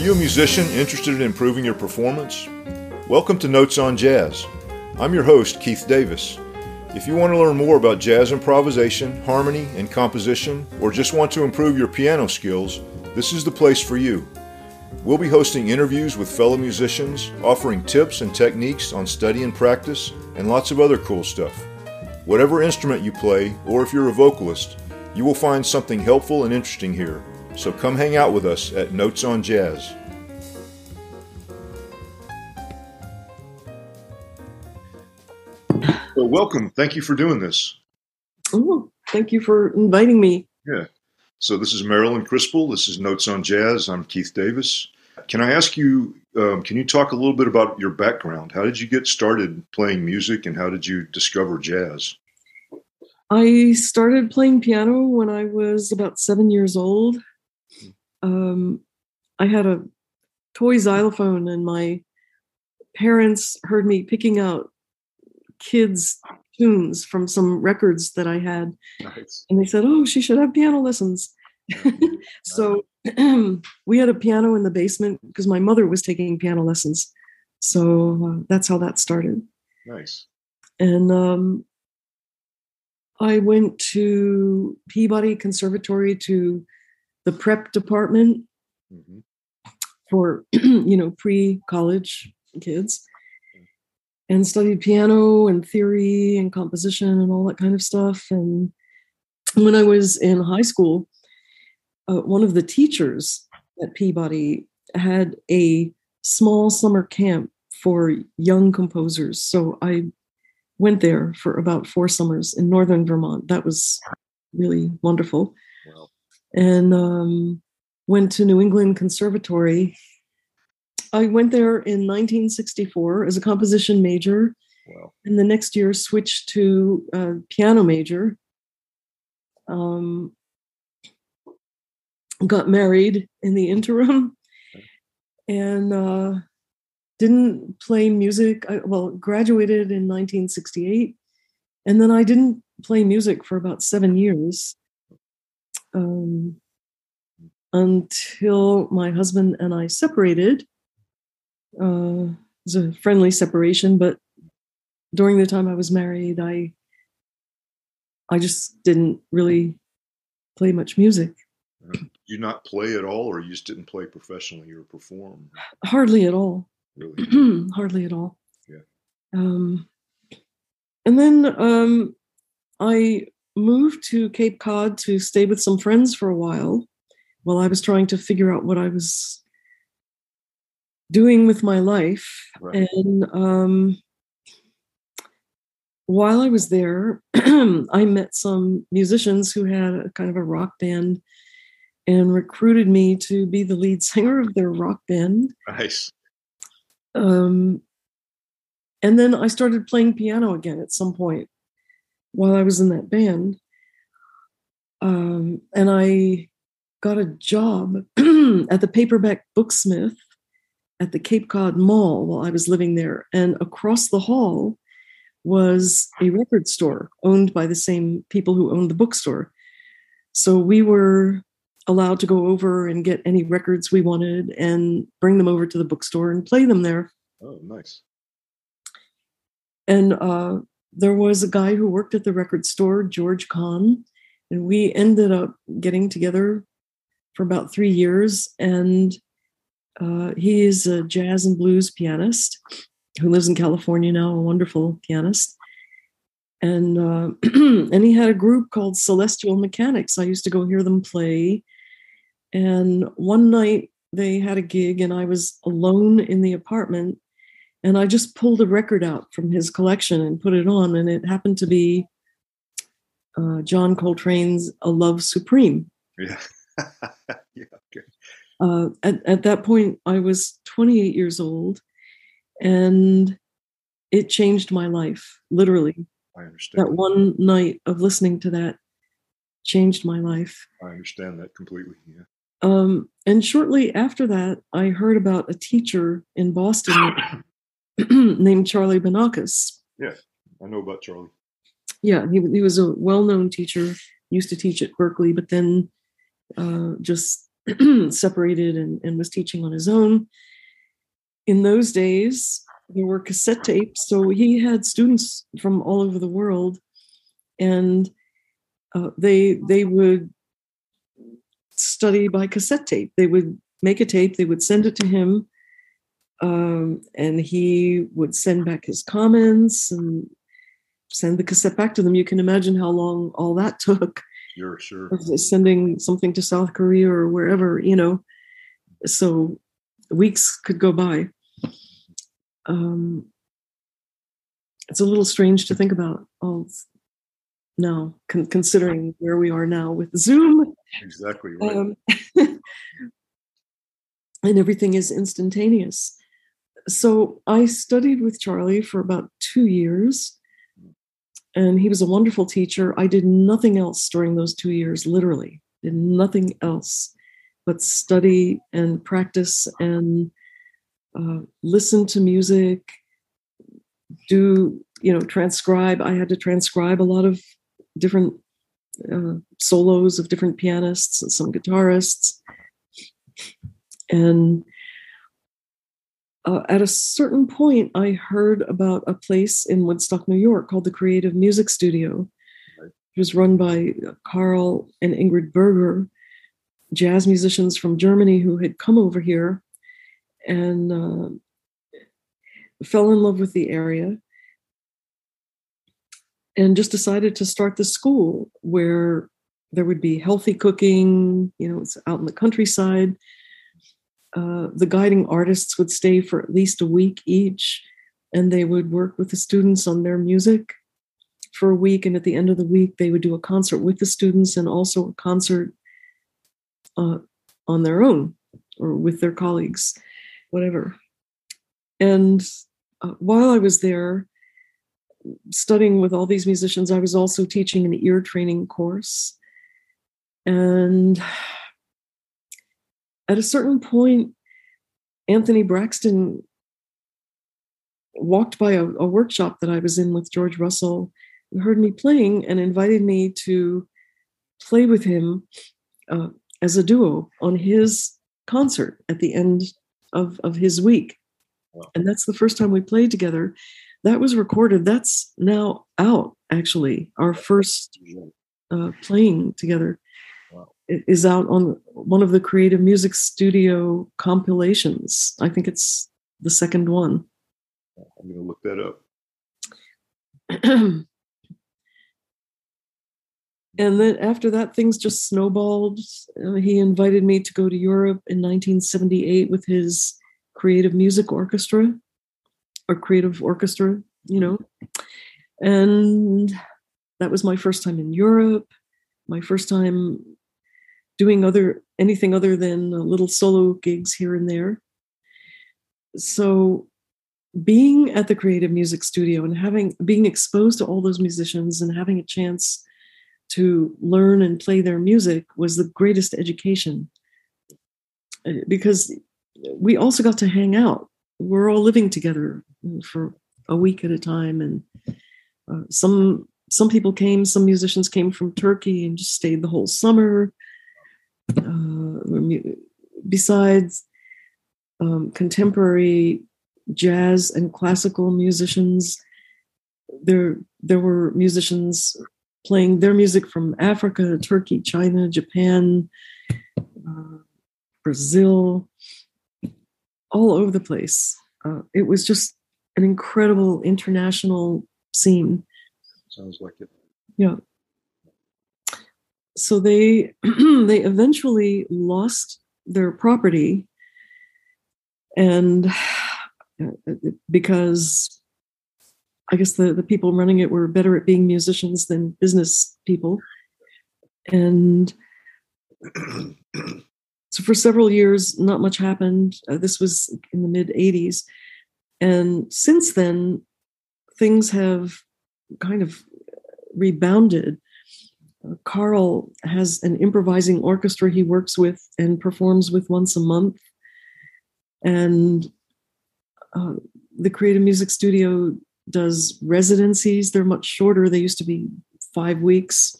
you a musician interested in improving your performance? Welcome to Notes on Jazz. I'm your host, Keith Davis. If you want to learn more about jazz improvisation, harmony, and composition, or just want to improve your piano skills, this is the place for you. We'll be hosting interviews with fellow musicians, offering tips and techniques on study and practice, and lots of other cool stuff. Whatever instrument you play, or if you're a vocalist, you will find something helpful and interesting here. So come hang out with us at Notes on Jazz. So welcome. Thank you for doing this. Oh, thank you for inviting me. Yeah. So this is Marilyn Crispell. This is Notes on Jazz. I'm Keith Davis. Can I ask you, um, can you talk a little bit about your background? How did you get started playing music and how did you discover jazz? I started playing piano when I was about seven years old. Um, I had a toy xylophone, and my parents heard me picking out kids' tunes from some records that I had. Nice. And they said, Oh, she should have piano lessons. so we had a piano in the basement because my mother was taking piano lessons. So uh, that's how that started. Nice. And um, I went to Peabody Conservatory to the prep department hmm for you know pre-college kids and studied piano and theory and composition and all that kind of stuff. And when i was in high school uh, one of the teachers at peabody had a small summer camp for young composers. So i went there for about four summers in northern vermont. That was really wonderful. And um, went to New England Conservatory. I went there in 1964 as a composition major, Wow. and the next year switched to uh, piano major. Um, got married in the interim, and uh, didn't play music. I, well, graduated in 1968, and then I didn't play music for about seven years um, until my husband and I separated. Uh, it was a friendly separation, but during the time I was married, I I just didn't really play much music, you not play at all, or you just didn't play professionally or perform? hardly at all. Really? hardly at all. Yeah. Um, and then um, I moved to Cape Cod to stay with some friends for a while while I was trying to figure out what I was doing with my life. Right. And um, while I was there, I met some musicians who had a kind of a rock band and recruited me to be the lead singer of their rock band Nice. um, and then I started playing piano again at some point while I was in that band. Um, and I got a job at the paperback booksmith at the Cape Cod Mall while I was living there. And across the hall was a record store owned by the same people who owned the bookstore. So we were allowed to go over and get any records we wanted and bring them over to the bookstore and play them there. Oh, nice. And uh, there was a guy who worked at the record store, George Kahn, and we ended up getting together for about three years. And uh, he is a jazz and blues pianist who lives in California now, a wonderful pianist. And uh, and he had a group called Celestial Mechanics. I used to go hear them play. And one night they had a gig, and I was alone in the apartment and I just pulled a record out from his collection and put it on, and it happened to be uh, John Coltrane's "A Love Supreme." Yeah. yeah. Okay. Uh, at, at that point, I was 28 years old, and it changed my life. Literally, I understand. that one night of listening to that changed my life. I understand that completely. Yeah. Um, and shortly after that, I heard about a teacher in Boston named Charlie Banacos. Yeah, I know about Charlie. yeah he, he was a well-known teacher used to teach at berklee but then uh, just separated and, and was teaching on his own. In those days, there were cassette tapes, so he had students from all over the world, and uh, they they would study by cassette tape. They would make a tape, they would send it to him, um, and he would send back his comments and send the cassette back to them. You can imagine how long all that took. Sure, sure. Sending something to South Korea or wherever, you know. So weeks could go by. Um, it's a little strange to think about all now, con- considering where we are now with Zoom. Exactly right. Um, and everything is instantaneous. So I studied with Charlie for about two years, and he was a wonderful teacher. I did nothing else during those two years, literally, did nothing else but study and practice and uh, listen to music, do, you know, transcribe. I had to transcribe a lot of different uh, solos of different pianists and some guitarists. And uh, at a certain point, I heard about a place in Woodstock, New York called the Creative Music Studio. It was run by Karl and Ingrid Berger, jazz musicians from Germany who had come over here and uh, fell in love with the area and just decided to start the school where there would be healthy cooking, you know, it's out in the countryside uh, the guiding artists would stay for at least a week each, and they would work with the students on their music for a week. And at the end of the week, they would do a concert with the students and also a concert uh, on their own or with their colleagues, whatever. And uh, while I was there studying with all these musicians, I was also teaching an ear training course. And at a certain point, Anthony Braxton walked by a, a, workshop that I was in with George Russell, and heard me playing, and invited me to play with him uh, as a duo on his concert at the end of, of his week. Wow. And that's the first time we played together. That was recorded. That's now out, actually, our first uh, playing together is out on one of the creative music studio compilations. I think it's the second one. I'm going to look that up. and then after that, things just snowballed. Uh, he invited me to go to Europe in 1978 with his creative music orchestra or creative orchestra, you know. And that was my first time in Europe, my first time doing other anything other than little solo gigs here and there. So being at the creative music studio and having being exposed to all those musicians and having a chance to learn and play their music was the greatest education. Uh, because we also got to hang out. We're all living together for a week at a time and uh, some some people came some musicians came from turkey and just stayed the whole summer uh, besides um, contemporary jazz and classical musicians, there there were musicians playing their music from Africa, Turkey, China, Japan, uh, Brazil, all over the place. Uh, it was just an incredible international scene. Sounds like it. Yeah so they they eventually lost their property and because i guess the, the people running it were better at being musicians than business people. And so for several years not much happened. Uh, this was in the mid 80s and since then things have kind of rebounded Karl has an improvising orchestra he works with and performs with once a month. And uh, the Creative Music Studio does residencies. They're much shorter. They used to be five weeks,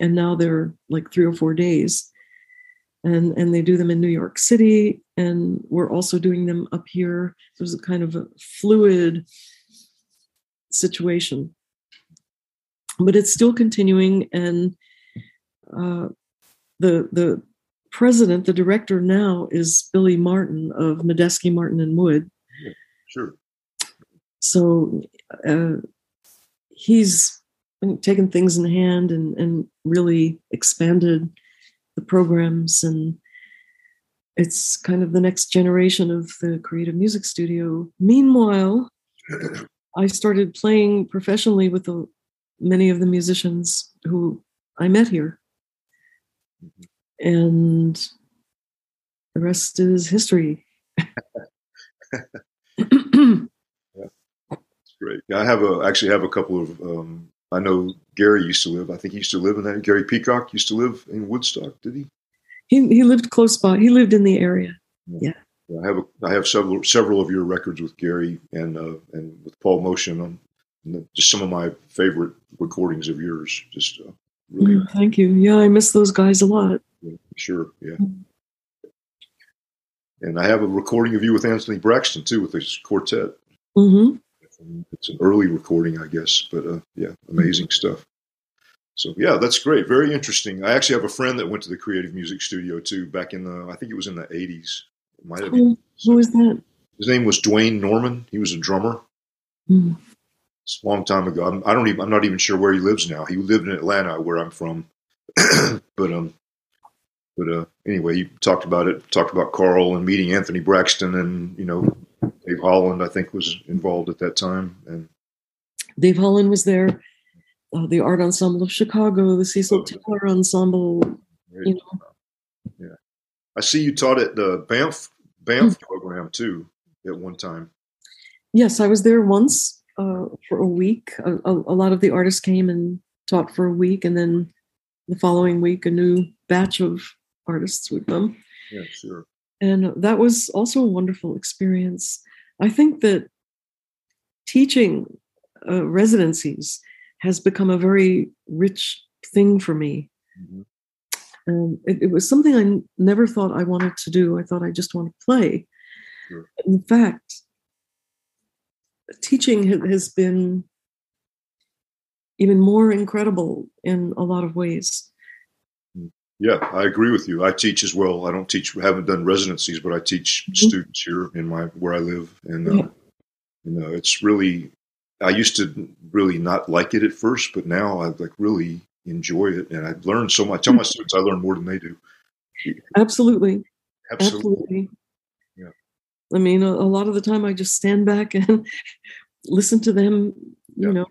and now they're like three or four days. and and they do them in New York City, and we're also doing them up here. Was a kind of a fluid situation, but it's still continuing, and uh, the the president, the director now is Billy Martin of Medeski Martin and Wood. Sure. So uh, he's taken things in hand and, and really expanded the programs and it's kind of the next generation of the creative music studio meanwhile i started playing professionally with the, many of the musicians who i met here and the rest is history great. I have a actually have a couple of. Um, I know Gary used to live. I think he used to live in that. Gary Peacock used to live in Woodstock. Did he? He he lived close by. He lived in the area. Yeah. yeah. I have a, I have several several of your records with Gary and uh, and with Paul Motian on just some of my favorite recordings of yours. Just uh, really. Mm, thank you. Yeah, I miss those guys a lot. Yeah, sure. Yeah. And I have a recording of you with Anthony Braxton too, with this quartet. Mm-hmm. It's an early recording, I guess, but uh, yeah, amazing stuff. So yeah, that's great. Very interesting. I actually have a friend that went to the Creative Music Studio too, back in the I think it was in the '80s. Might have been. Who was that? His name was Dwayne Norman. He was a drummer. Mm. It's a long time ago. I'm, I don't even. I'm not even sure where he lives now. He lived in Atlanta, where I'm from. but um, but uh, anyway, he talked about it. Talked about Karl and meeting Anthony Braxton, and you know, Dave Holland, I think, was involved at that time. And Dave Holland was there. Uh, the Art Ensemble of Chicago, the Cecil oh, Taylor Ensemble. You know. Yeah, I see you taught at the Banff Banff mm-hmm. program too at one time. Yes, I was there once uh, for a week. A, a, a lot of the artists came and taught for a week, and then the following week, a new batch of artists would come. Yeah, sure. And that was also a wonderful experience. I think that teaching uh, residencies has become a very rich thing for me. Mm-hmm. Um, it, it, was something I n- never thought I wanted to do. I thought I just want to play. Sure. In fact, teaching has been even more incredible in a lot of ways. Yeah, I agree with you. I teach as well. I don't teach, haven't done residencies, but I teach mm-hmm. students here in my where I live, and uh, yeah. you know, it's really. I used to really not like it at first, but now I like really enjoy it, and I've learned so much. I tell my students I learn more than they do. Absolutely. Absolutely. Absolutely. I mean, a, a, lot of the time I just stand back and listen to them, you yeah. know,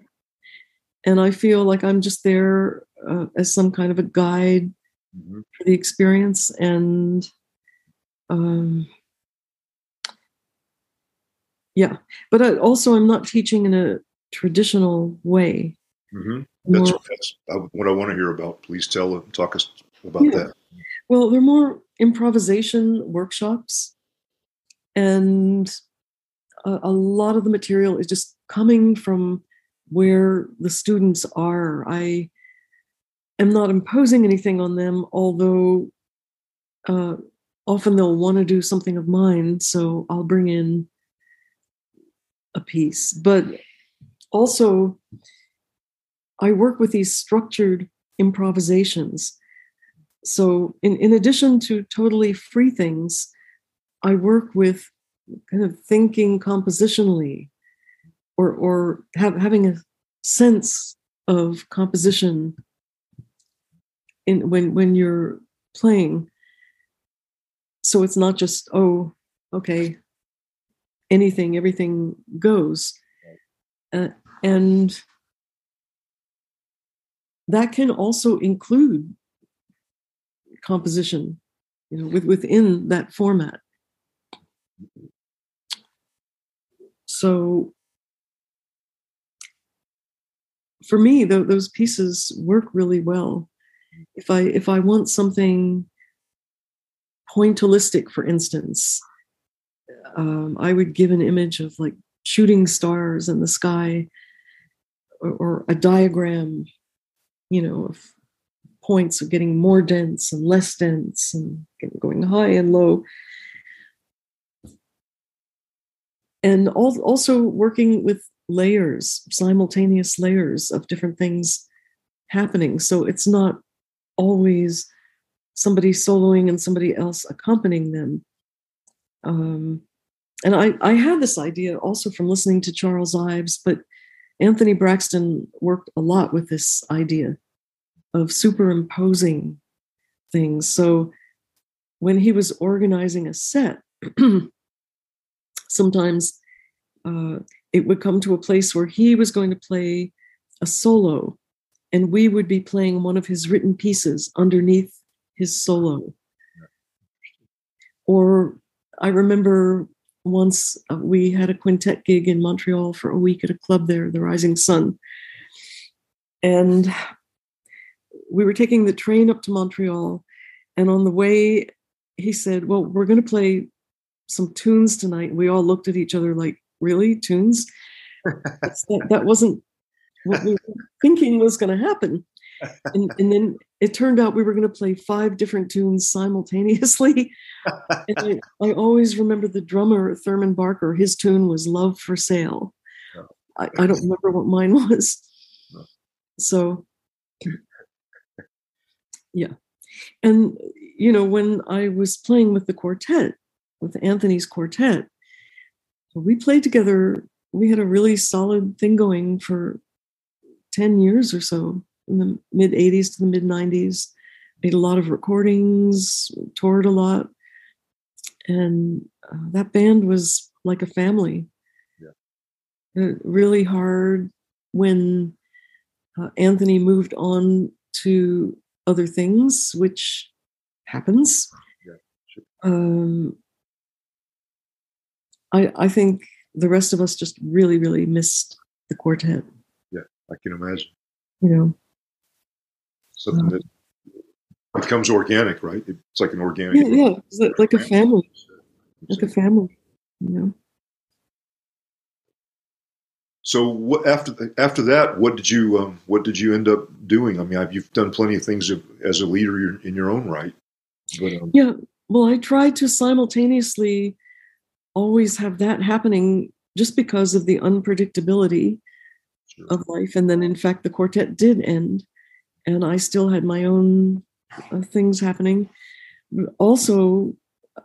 and I feel like I'm just there uh, as some kind of a guide mm-hmm. for the experience and um, yeah but I, also i'm not teaching in a traditional way mm-hmm. that's, more, that's, what i want to hear about please tell us talk us about yeah. that well they're more improvisation workshops and a, a lot of the material is just coming from where the students are i am not imposing anything on them, although uh, often they'll want to do something of mine. So I'll bring in a piece. But also, I work with these structured improvisations. So, in, in addition to totally free things, I work with kind of thinking compositionally or, or have, having a sense of composition in when when you're playing. So it's not just oh okay anything everything goes. Uh, and that can also include composition you know with, within that format so for me th- those pieces work really well if i if i want something pointillistic for instance um, i would give an image of like shooting stars in the sky or, or a diagram you know of points of getting more dense and less dense and going high and low. And also working with layers, simultaneous layers of different things happening. So it's not always somebody soloing and somebody else accompanying them. Um, and I, I had this idea also from listening to Charles Ives, but Anthony Braxton worked a lot with this idea of superimposing things. So when he was organizing a set, sometimes uh, it would come to a place where he was going to play a solo and we would be playing one of his written pieces underneath his solo. Or I remember once uh, we had a quintet gig in Montreal for a week at a club there, the Rising Sun. And we were taking the train up to Montreal. And on the way, he said, Well, we're going to play some tunes tonight. We all looked at each other like, Really? Tunes? that, that wasn't what we were thinking was going to happen. And, and, then it turned out we were going to play five different tunes simultaneously. and I, I, always remember the drummer, Thurman Barker, his tune was Love for Sale. Oh. I, I don't remember what mine was. So, yeah. And, you know, when I was playing with the quartet, with Anthony's quartet, we played together. We had a really solid thing going for 10 years or so in the mid 80s to the mid 90s. Made a lot of recordings, toured a lot. And uh, that band was like a family. Yeah. Really hard when uh, Anthony moved on to other things, which happens. Yeah, sure. um, I, I think the rest of us just really, really missed the quartet. Yeah, I can imagine. You know, something that becomes organic, right? It's like an organic. Yeah, yeah. like a family, like a family. You know. So what, after after that, what did you um, what did you end up doing? I mean, you've done plenty of things as a leader in your own right. But, um, yeah, well, I tried to simultaneously always have that happening just because of the unpredictability sure. of life. And then, in fact, the quartet did end, and I still had my own uh, things happening. Also,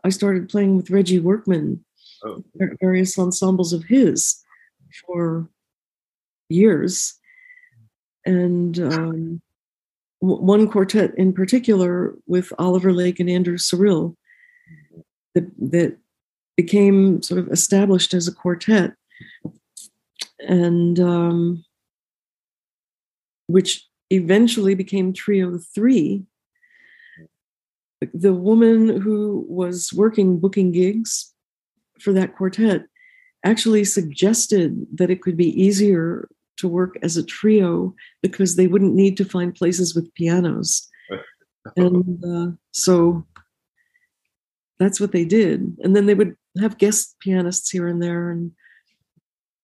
I started playing with Reggie Workman, oh. various ensembles of his for years. And um, w- one quartet in particular with Oliver Lake and Andrew Cyrille mm-hmm. that, that became sort of established as a quartet, and um, which eventually became Trio Three. The woman who was working booking gigs for that quartet actually suggested that it could be easier to work as a trio because they wouldn't need to find places with pianos. and uh, so that's what they did. And then they would have guest pianists here and there. And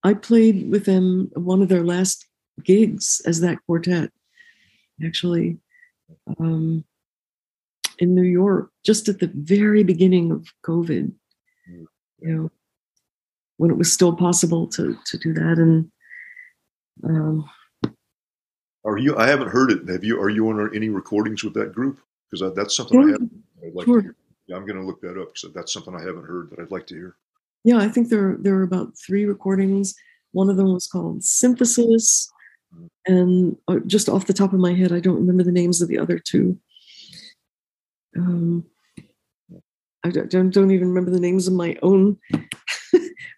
I played with them one of their last gigs as that quartet, actually, um, in New York, just at the very beginning of COVID. Mm. You know, when it was still possible to to do that. And um, are you? I haven't heard it. Have you? Are you on any recordings with that group? Because that's something I haven't. I'd like sure. Yeah, I'm going to look that up because that's something I haven't heard that I'd like to hear. Yeah, I think there there are about three recordings. One of them was called Synthesis, and uh, just off the top of my head, I don't remember the names of the other two. Um, I don't, don't even remember the names of my own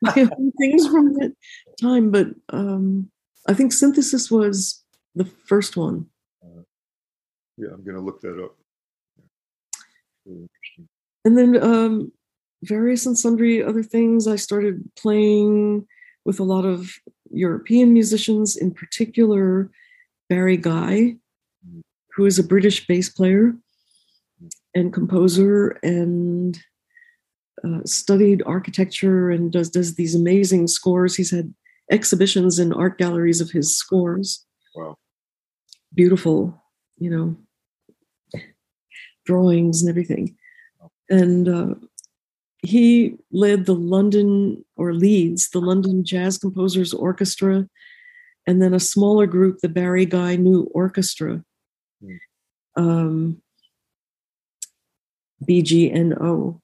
my own things from that time, but um, I think Synthesis was the first one. Uh, yeah, I'm going to look that up. And then um, various and sundry other things. I started playing with a lot of European musicians, in particular Barry Guy, who is a British bass player and composer and uh, studied architecture and does does these amazing scores. He's had exhibitions in art galleries of his scores. Wow, beautiful, you know, drawings and everything. And uh, he led the London or leads the London Jazz Composers Orchestra, and then a smaller group, the Barry Guy New Orchestra, mm. um, BGNO,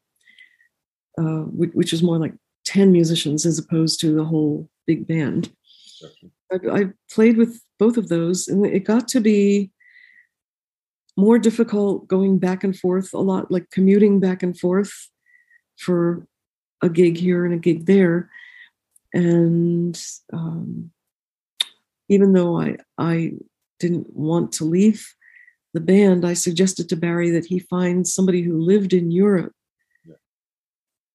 uh, which, which is more like 10 musicians as opposed to the whole big band. I, I played with both of those, and it got to be more difficult going back and forth a lot, like commuting back and forth for a gig here and a gig there. And um, even though I I didn't want to leave the band, I suggested to Barry that he find somebody who lived in Europe.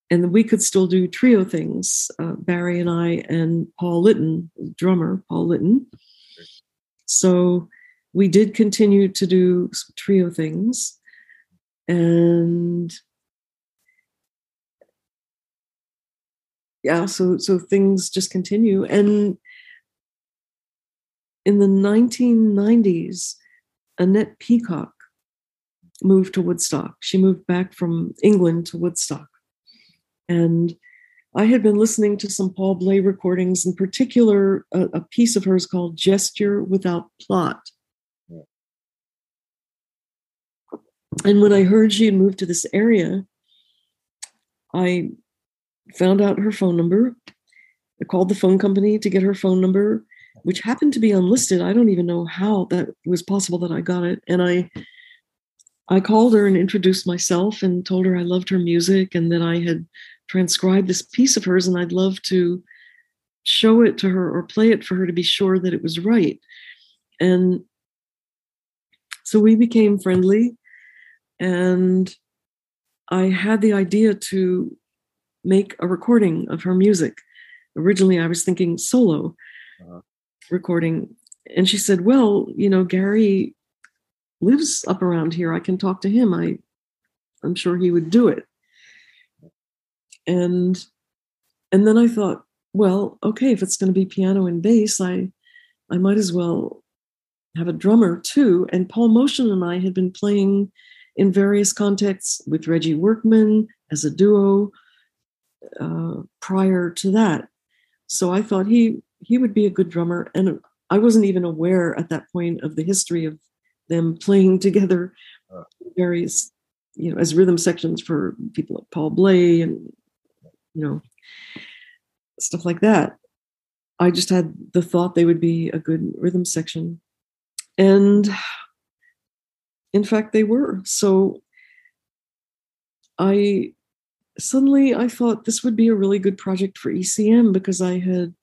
And we could still do trio things, uh, Barry and I and Paul Lytton, drummer Paul Lytton. So we did continue to do trio things. And yeah so so things just continue. And in the 1990s annette peacock moved to woodstock. She moved back from england to woodstock. And i had been listening to some paul bley recordings in particular a, a piece of hers called gesture without plot and when i heard she had moved to this area i found out her phone number. I called the phone company to get her phone number, which happened to be unlisted. I don't even know how that was possible that I got it. And I I called her and introduced myself and told her I loved her music and that I had transcribed this piece of hers and I'd love to show it to her or play it for her to be sure that it was right. And so we became friendly and I had the idea to make a recording of her music. Originally, I was thinking solo uh-huh. recording. And she said, Well, you know, Gary lives up around here. I can talk to him. I, I'm sure he would do it. And and then I thought, well, okay, if it's going to be piano and bass, I I might as well have a drummer too. And Paul Motian and I had been playing in various contexts with Reggie Workman as a duo, uh, prior to that. So I thought he he would be a good drummer, and I wasn't even aware at that point of the history of them playing together, uh. various you know as rhythm sections for people like Paul Bley and you know stuff like that. I just had the thought they would be a good rhythm section, and in fact they were. So I suddenly I thought this would be a really good project for ECM because I had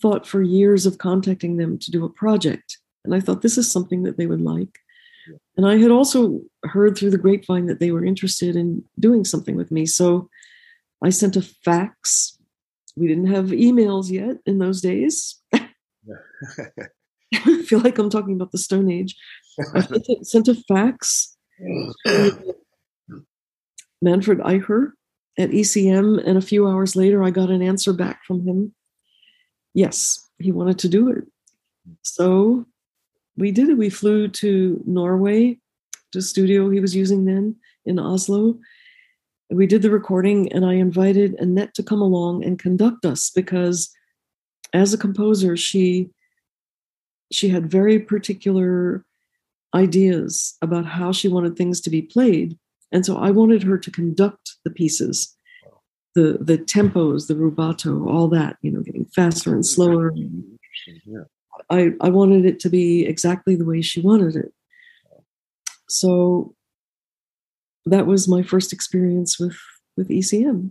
thought for years of contacting them to do a project. And I thought this is something that they would like. And I had also heard through the grapevine that they were interested in doing something with me. So I sent a fax. We didn't have emails yet in those days. I feel like I'm talking about the Stone Age. Sent a fax. Manfred Eicher, at ECM, and a few hours later, I got an answer back from him. Yes, he wanted to do it. So we did it. We flew to Norway, to the studio he was using then in Oslo. We did the recording, and I invited Annette to come along and conduct us because, as a composer, she she had very particular ideas about how she wanted things to be played and so I wanted her to conduct the pieces, the the tempos, the rubato, all that, you know, getting faster and slower. Yeah. I, I wanted it to be exactly the way she wanted it. So that was my first experience with with ECM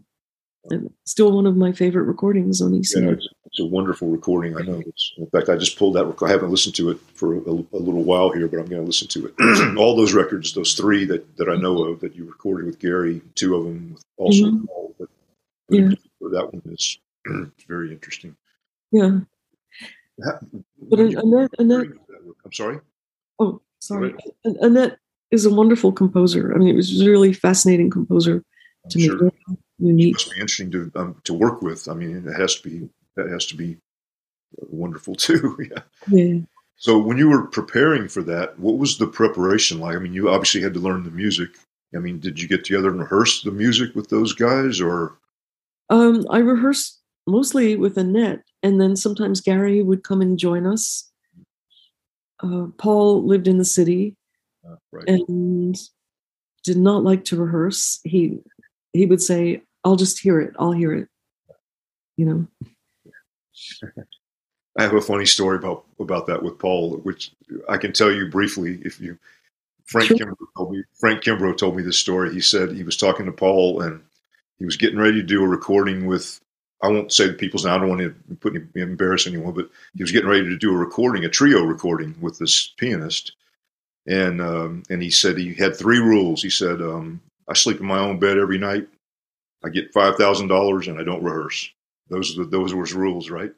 still one of my favorite recordings on ECM. Yeah, it's, it's, a wonderful recording. I know. It's, in fact, I just pulled that. I haven't listened to it for a, a little while here, but I'm going to listen to it. All those records, those three that, that I know of that you recorded with Gary, two of them also mm-hmm. Paul, but yeah. that one is very interesting. Yeah. but Annette, Annette, I'm sorry. Oh, sorry. Annette is a wonderful composer. I mean, it was a really fascinating composer to sure. me unique. It must be interesting to um, to work with. I mean, it has to be that has to be wonderful too. yeah. Yeah. So when you were preparing for that, what was the preparation like? I mean, you obviously had to learn the music I mean, did you get together and rehearse the music with those guys, or? Um, I rehearsed mostly with Annette, and then sometimes Gary would come and join us. Uh, Paul lived in the city uh, right. and did not like to rehearse. He he would say, "I'll just hear it. I'll hear it." You know. I have a funny story about about that with Paul, which I can tell you briefly if you. Frank sure. Kimbrough told me. Frank Kimbrough told me this story. He said he was talking to Paul and he was getting ready to do a recording with. I won't say the people's name. I don't want to put any, embarrass anyone, but he was getting ready to do a recording, a trio recording with this pianist, and um, and he said he had three rules. He said, um, "I sleep in my own bed every night. I get five thousand dollars, and I don't rehearse." Those are the, those were his rules, right?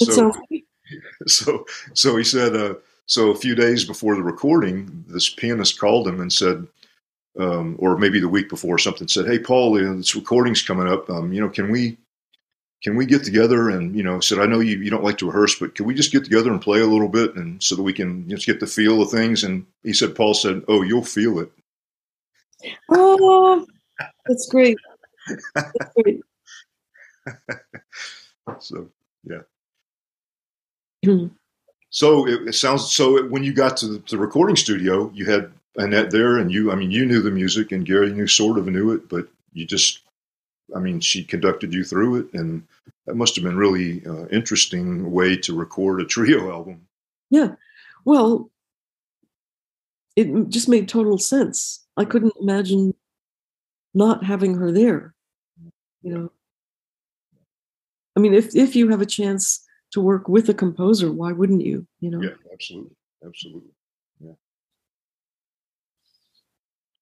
so, so, so he said. Uh, so a few days before the recording, this pianist called him and said, um, or maybe the week before, something said, "Hey, Paul, you know, this recording's coming up. Um, you know, can we can we get together?" And you know, said, "I know you, you don't like to rehearse, but can we just get together and play a little bit, and so that we can just get the feel of things?" And he said, Paul said, "Oh, you'll feel it." Oh, that's great. So yeah. Hmm. So it, it, sounds so. When you got to the, the, recording studio, you had Annette there, and you. I mean, you knew the music, and Gary knew sort of knew it, but you just. I mean, she conducted you through it, and that must have been really uh, interesting way to record a trio album. Yeah, well, it just made total sense. I couldn't imagine not having her there. You know, I mean, if if you have a chance to work with a composer, why wouldn't you? You know? Yeah, absolutely, absolutely. Yeah.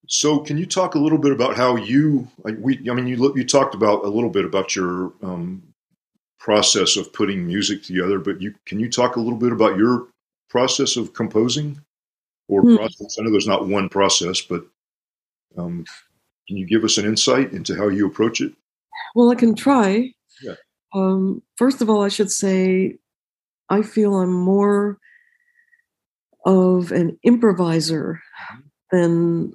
So, can you talk a little bit about how you? We, I mean, you you talked about a little bit about your um, process of putting music together, but you can you talk a little bit about your process of composing or hmm. process? I know there's not one process, but um, can you give us an insight into how you approach it? Well, I can try. Um, first of all, I should say I feel I'm more of an improviser mm-hmm. than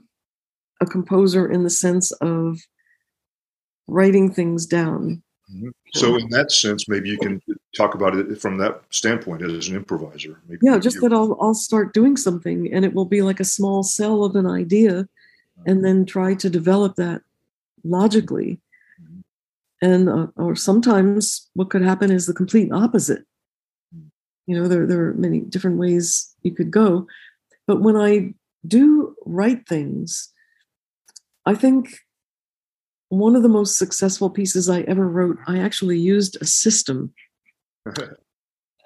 a composer in the sense of writing things down. Mm-hmm. So, in that sense, maybe you can talk about it from that standpoint as an improviser. Maybe yeah, just that I'll I'll start doing something, and it will be like a small cell of an idea, and mm-hmm. then try to develop that logically and uh, or sometimes what could happen is the complete opposite. You know there, there are many different ways you could go. But when i do write things i think one of the most successful pieces i ever wrote i actually used a system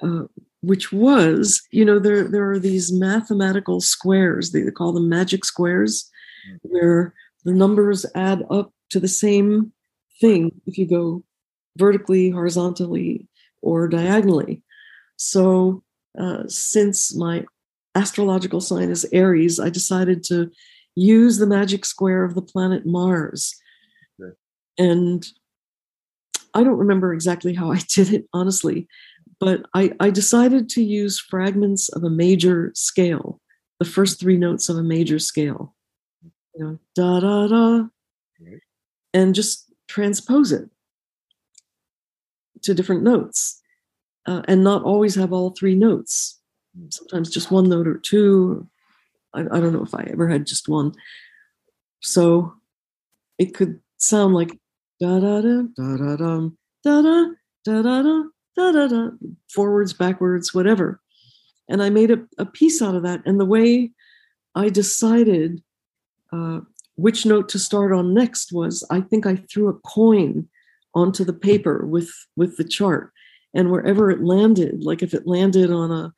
uh, which was you know there there are these mathematical squares. They, call them magic squares mm. where the numbers add up to the same thing if you go vertically, horizontally, or diagonally. So, uh, since my astrological sign is Aries, I decided to use the magic square of the planet Mars. Okay. And I don't remember exactly how I did it, honestly, but I, I decided to use fragments of a major scale, the first three notes of a major scale. You know, da da da. And just transpose it to different notes uh, and not always have all three notes. Sometimes just one note or two. I, I don't know if I ever had just one. So it could sound like da da da da da da da da da da da da da da forwards, backwards, whatever. And I made a, a piece out of that. And the way I decided uh, which note to start on next was I think I threw a coin onto the paper with with the chart. And wherever it landed like if it landed on a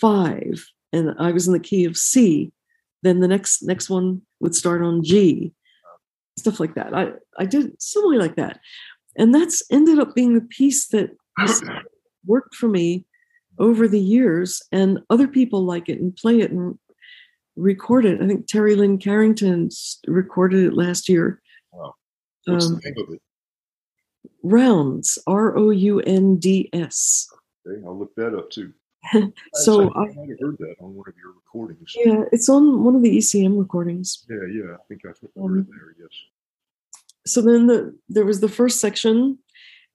5 and I was in the key of C then the next next one would start on G. Stuff like that. I I did something like that. And that's ended up being the piece that worked for me over the years and other people like it and play it and recorded. I think Terri Lyne Carrington recorded it last year. Wow. What's um, the name of it? Rounds, R O U N D S. Okay, I'll look that up too. so I, I might have heard that on one of your recordings. Yeah, it's on one of the ECM recordings. Yeah, yeah, I think I heard um, there. Yes. So then the, there was the first section,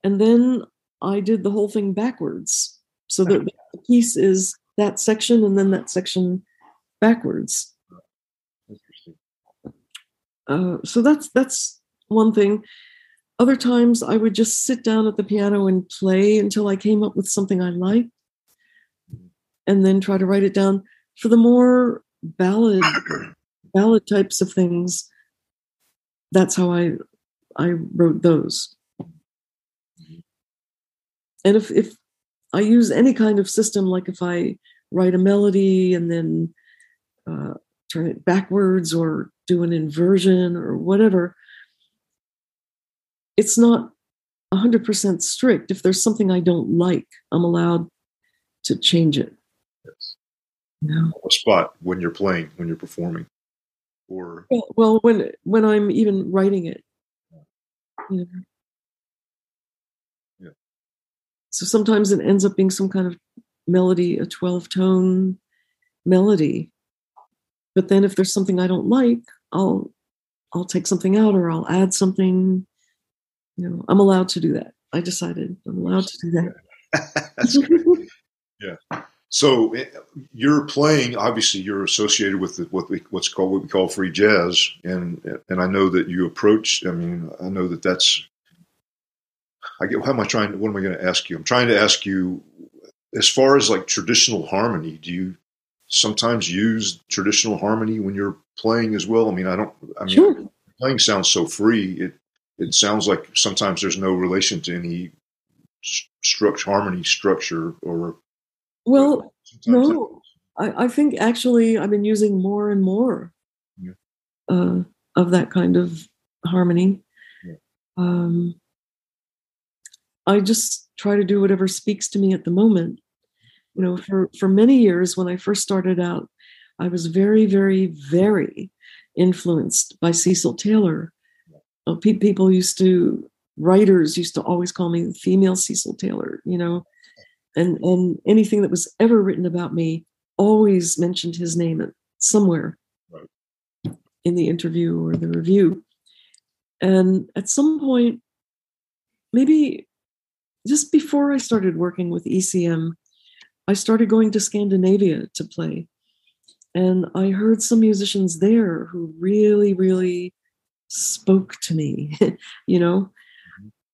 and then I did the whole thing backwards. So the, the piece is that section and then that section backwards. Interesting. Uh, so that's that's one thing. Other times I would just sit down at the piano and play until I came up with something I liked and then try to write it down. For the more ballad ballad types of things, that's how I I wrote those. And if if I use any kind of system, like if I write a melody and then uh, turn it backwards or do an inversion or whatever, it's not 100% strict. If there's something I don't like, I'm allowed to change it. Yes. A spot when you're playing, when you're performing, or well, well when when I'm even writing it. You know. Yeah. So sometimes it ends up being some kind of melody, a 12 tone melody. But then if there's something I don't like, I'll I'll take something out or I'll add something. You know, I'm allowed to do that. I decided I'm allowed to do that. yeah. So eh, you're playing. Obviously, you're associated with the, what we, what's called what we call free jazz, and and I know that you approach. I mean, I know that that's. I get. How am I trying? What am I going to ask you? I'm trying to ask you, as far as like traditional harmony. Do you sometimes use traditional harmony when you're playing as well? I mean, I don't. I mean, sure. playing sounds so free. It it sounds like sometimes there's no relation to any structure, harmony structure or well, no, I, I, think actually I've been using more and more yeah. uh, of that kind of harmony. Yeah. Um, I just try to do whatever speaks to me at the moment. You know, for, for many years when I first started out, I was very, very, very influenced by Cecil Taylor. Uh, pe- people used to, writers used to always call me female Cecil Taylor, you know and and anything that was ever written about me always mentioned his name somewhere right. in the interview or the review and at some point maybe just before i started working with ecm i started going to scandinavia to play and i heard some musicians there who really really spoke to me you know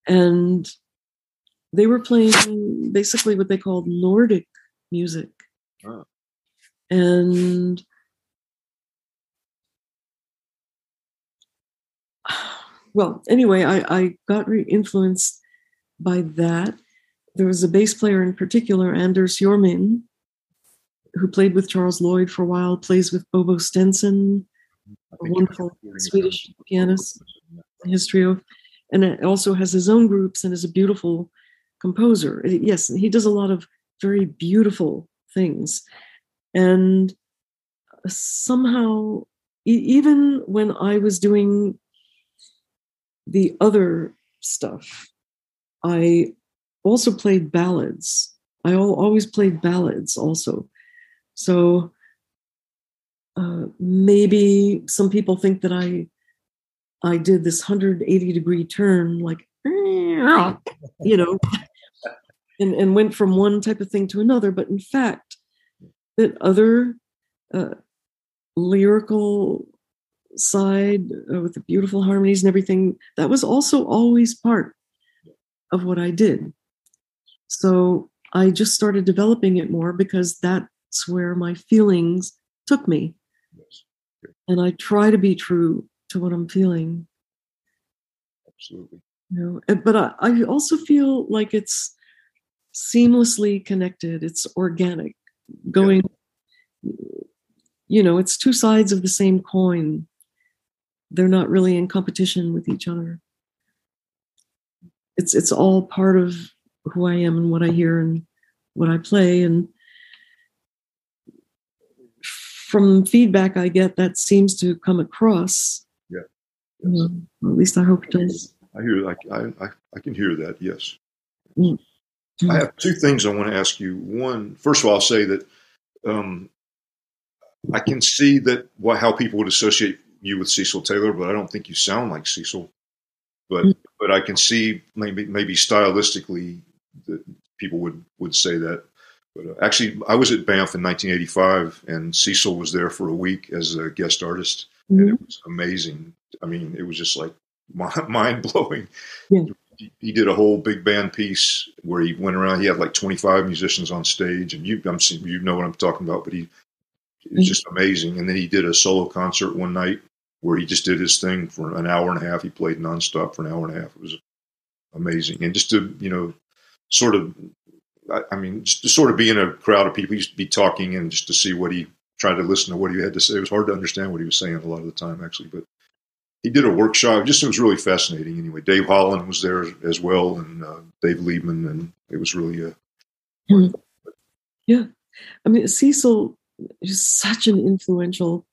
and they were playing basically what they called Nordic music. Oh. And well, anyway, I, I got re influenced by that. There was a bass player in particular, Anders Jormin, who played with Charles Lloyd for a while, plays with Bobo Stenson, a wonderful Swedish pianist, his trio, and it also has his own groups and is a beautiful composer. Uh, yes, he does a lot of very beautiful things. And somehow, even when I was doing the other stuff, I also played ballads. I always played ballads also. So uh, maybe some people think that I I did this 180 degree turn, like you know, and, and went from one type of thing to another. But in fact, that other uh, lyrical side uh, with the beautiful harmonies and everything, that was also always part of what I did. So I just started developing it more because that's where my feelings took me. And I try to be true to what I'm feeling. Absolutely. You know, eh, but I, I also feel like it's seamlessly connected. It's organic, going. Yeah. You know, it's two sides of the same coin. They're not really in competition with each other. It's it's all part of who I am and what I hear and what I play and from feedback I get that seems to come across. Yeah. Uh, at least I hope it does. I hear. I, I, I can hear that. Yes. Mm. I have two things I want to ask you. One, first of all, I'll say that um, I can see that what, how people would associate you with Cecil Taylor, but I don't think you sound like Cecil. But mm-hmm. but I can see maybe maybe stylistically that people would would say that. But uh, actually, I was at Banff in 1985, and Cecil was there for a week as a guest artist, mm-hmm. and it was amazing. I mean, it was just like mind blowing. Yeah. He did a whole big band piece where he went around. He had like 25 musicians on stage, and you, I'm you know what I'm talking about. But he, it was mm-hmm. just amazing. And then he did a solo concert one night where he just did his thing for an hour and a half. He played nonstop for an hour and a half. It was amazing. And just to, you know, sort of, I, mean, just to sort of be in a crowd of people, he used to be talking and just to see what he tried to listen to what he had to say. It was hard to understand what he was saying a lot of the time, actually, but he did a workshop. Just it was really fascinating. Anyway, Dave Holland was there as well, and uh, Dave Liebman, and it was really a. Mm. Yeah, I mean Cecil is such an influential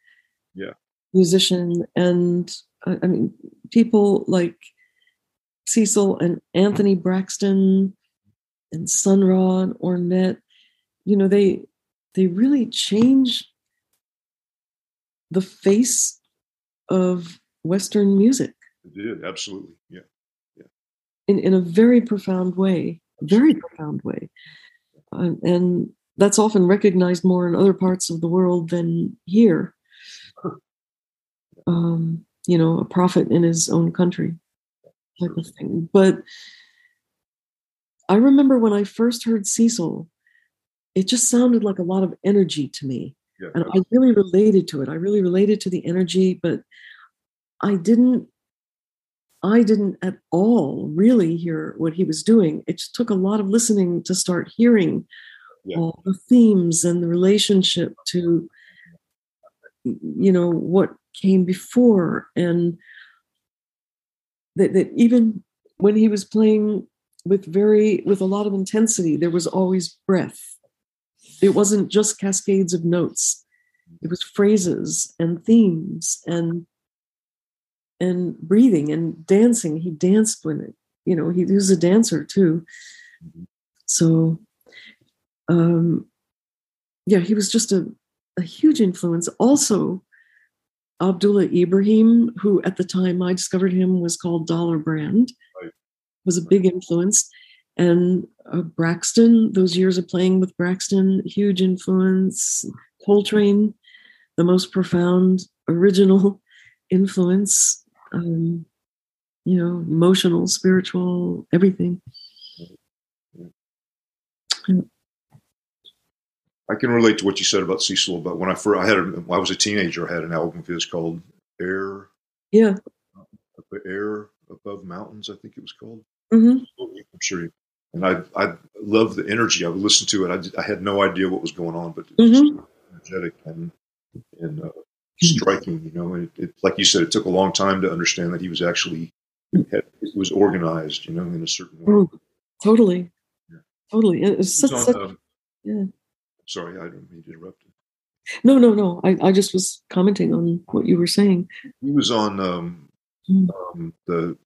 yeah musician, and I mean people like Cecil and Anthony Braxton and Sun Ra and Ornette. You know they they really change the face of Western music. It did absolutely, yeah, yeah. In in a very profound way, very profound way, um, and that's often recognized more in other parts of the world than here. Um, you know, a prophet in his own country, type of thing. But I remember when I first heard Cecil, it just sounded like a lot of energy to me. Yeah. And I really related to it. I really related to the energy, but I didn't I didn't at all really hear what he was doing. It took a lot of listening to start hearing yeah. all the themes and the relationship to you know what came before and that, that even when he was playing with very with a lot of intensity there was always breath it wasn't just cascades of notes it was phrases and themes and and breathing and dancing. He danced when it, you know, he, he was a dancer too. So, um, yeah, he was just a, a huge influence. Also, Abdullah Ibrahim, who at the time I discovered him was called Dollar Brand. Was a big influence. And uh, Braxton, those years of playing with Braxton, huge influence. Coltrane, the most profound original influence um, you know, emotional, spiritual, everything. I can relate to what you said about Cecil. But when I first, I had, a, when I was a teenager, I had an album of his called Air. Yeah. Air above mountains, I think it was called. Mm-hmm. I'm sure. You, and I, I love the energy. I would listen to it. I, I had no idea what was going on, but it was mm-hmm. energetic and and uh, striking. You know, it, it, like you said, it took a long time to understand that he was actually had, it was organized. You know, in a certain way. Oh, totally, yeah. totally. It's such, on, such, um, yeah. Sorry, I didn't mean to interrupt. You. No, no, no. I, I just was commenting on what you were saying. He was on um, mm. um, the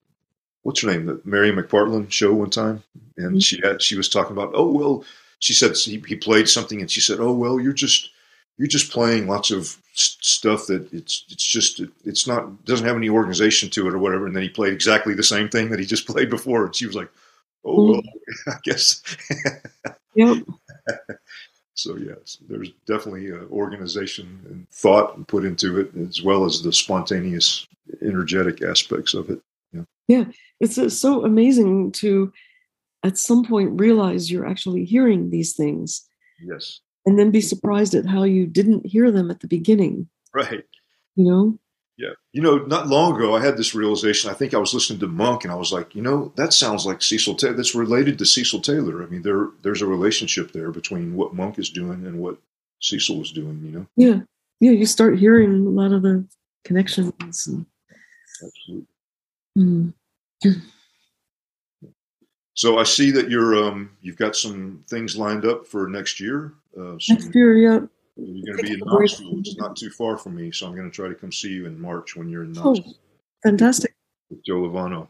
what's her name, the Mary McPartland show one time, and mm. she had, she was talking about, oh well, she said he, he played something, and she said, oh well, you're just you're just playing lots of stuff that it's it's just it's not doesn't have any organization to it or whatever. And then he played exactly the same thing that he just played before, and she was like, "Oh, well, I guess." yep. so yes, there's definitely organization and thought put into it, as well as the spontaneous, energetic aspects of it. Yeah, yeah, it's uh, so amazing to at some point realize you're actually hearing these things. Yes and then be surprised at how you didn't hear them at the beginning. Right. You know? Yeah. You know, not long ago, I had this realization. I think I was listening to Monk and I was like, you know, that sounds like Cecil Taylor. That's related to Cecil Taylor. I mean, there there's a relationship there between what Monk is doing and what Cecil was doing, you know? Yeah. Yeah. You start hearing a lot of the connections. And, Absolutely. Mm. So I see that you're um, you've got some things lined up for next year. Uh, next year, yeah. You're going to be in Knoxville, which is not too far from me. So I'm going to try to come see you in March when you're in oh, Knoxville. Oh, fantastic. With Joe Lovano.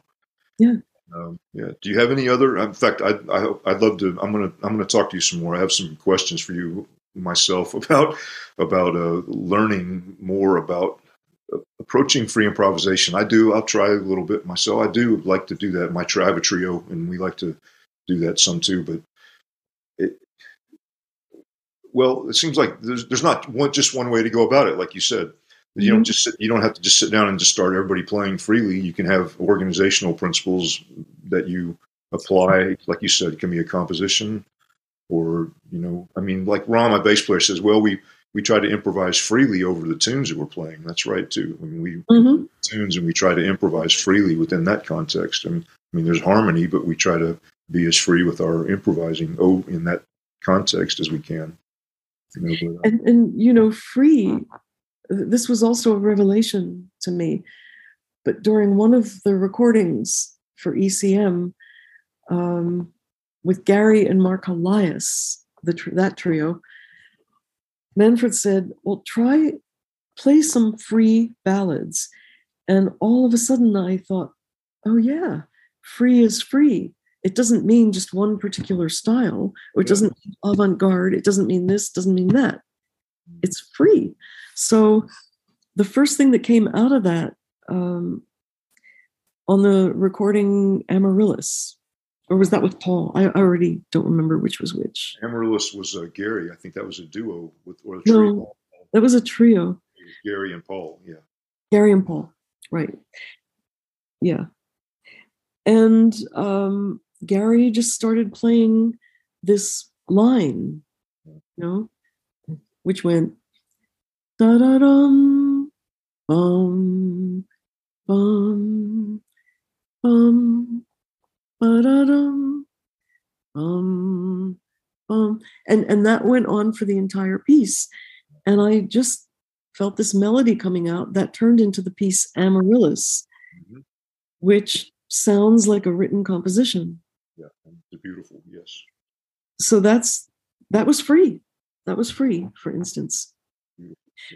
Yeah. Um, yeah. Do you have any other? In fact, I, I I'd love to. I'm gonna I'm gonna talk to you some more. I have some questions for you myself about about uh, learning more about approaching free improvisation. I do. I'll try a little bit myself. I do like to do that. My tri- I have a trio, and we like to do that some too. But it, well, it seems like there's there's not one just one way to go about it. Like you said, you mm-hmm. don't just sit, you don't have to just sit down and just start everybody playing freely. You can have organizational principles that you apply. Like you said, it can be a composition, or you know, I mean, like Ron, my bass player, says, well, we we try to improvise freely over the tunes that we're playing. That's right too. I mean, we mm-hmm. tunes and we try to improvise freely within that context. I mean, I mean, there's harmony, but we try to be as free with our improvising oh in that context as we can. You know, but, uh, and and you know, free. This was also a revelation to me. But during one of the recordings for ECM, um, with Gary and Mark Helias, the that trio, Manfred said, "Well, try play some free ballads," and all of a sudden I thought, "Oh yeah, free is free." It doesn't mean just one particular style, or it doesn't mean avant-garde. It doesn't mean this. Doesn't mean that. It's free. So, the first thing that came out of that um, on the recording Amaryllis, or was that with Paul? I already don't remember which was which. Amaryllis was uh, Gary. I think that was a duo with or a trio. No, that was a trio. Gary and Paul. Yeah. Gary and Paul. Right. Yeah. And um, Gary just started playing this line, you know, which went da da dum bum bum bum ba-da-dum, um, um, and and that went on for the entire piece, and I just felt this melody coming out that turned into the piece Amaryllis, mm-hmm. which sounds like a written composition. Yeah, it's beautiful. Yes. So that's that was free. That was free, for instance. Yeah.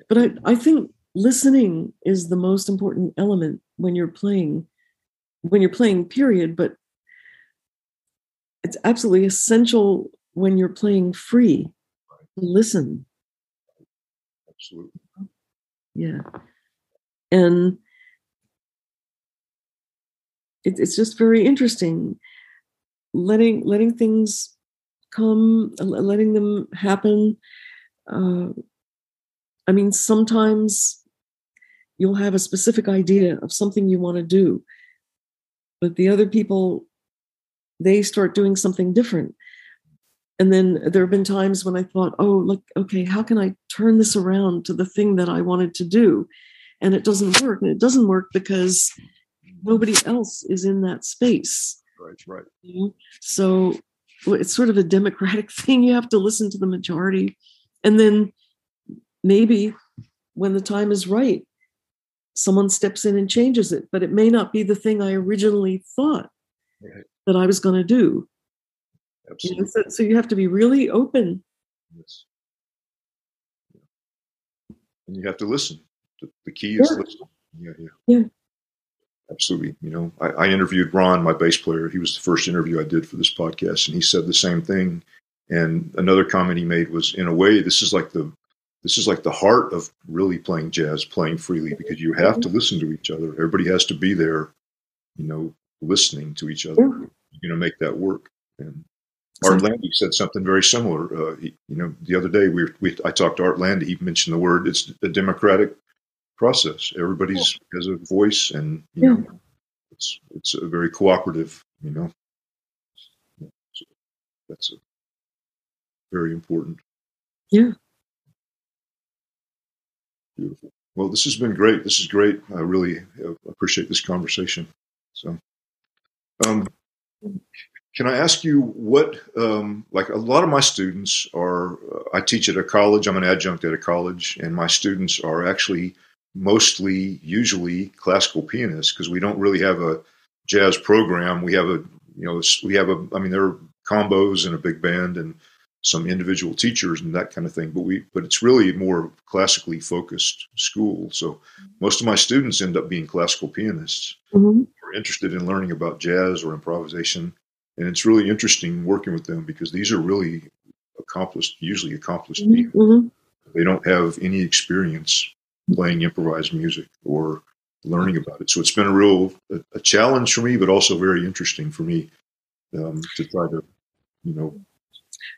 But I, I think listening is the most important element when you're playing when you're playing period but it's absolutely essential when you're playing free listen. Absolutely. Yeah. And it, it's just very interesting letting letting things come letting them happen. Uh, i mean sometimes you'll have a specific idea of something you want to do but the other people they start doing something different. And then there have been times when i thought oh look okay how can i turn this around to the thing that i wanted to do? And it doesn't work and it doesn't work because nobody else is in that space. Right right. You know? so it's sort of a democratic thing you have to listen to the majority. And then maybe when the time is right someone steps in and changes it but it may not be the thing i originally thought. Right that I was going to do. Absolutely. You know, so, so, you have to be really open. Yes. And you have to listen. The, the key is listening. Yeah, yeah. Yeah. Absolutely. You know, I, I interviewed Ron, my bass player. He was the first interview I did for this podcast, and he said the same thing. And another comment he made was, in a way, this is like the this is like the heart of really playing jazz, playing freely, because you have to listen to each other. Everybody has to be there, you know, listening to each other. Yeah. You know, make that work. And Art Lande said something very similar. Uh, he, you know, the other day we, we I talked to Art Lande. He mentioned the word. It's a democratic process. Everybody's yeah. has a voice, and you yeah. know, it's it's a very cooperative. You know, so that's a, very important. Yeah. Beautiful. Well, this has been great. This is great. I really uh, appreciate this conversation. So. Um, can I ask you what, um, like a lot of my students are, uh, I teach at a college, I'm an adjunct at a college, and my students are actually mostly, usually classical pianists because we don't really have a jazz program. We have a, you know, we have a, I mean, there are combos and a big band and some individual teachers and that kind of thing, but we, but it's really more classically focused school. So most of my students end up being classical pianists. Mm-hmm are interested in learning about jazz or improvisation. And it's really interesting working with them because these are really accomplished, usually accomplished Mhm, people. mhm. They don't have any experience playing improvised music or learning about it. So it's been a real a, a challenge for me, but also very interesting for me um, to try to, you know,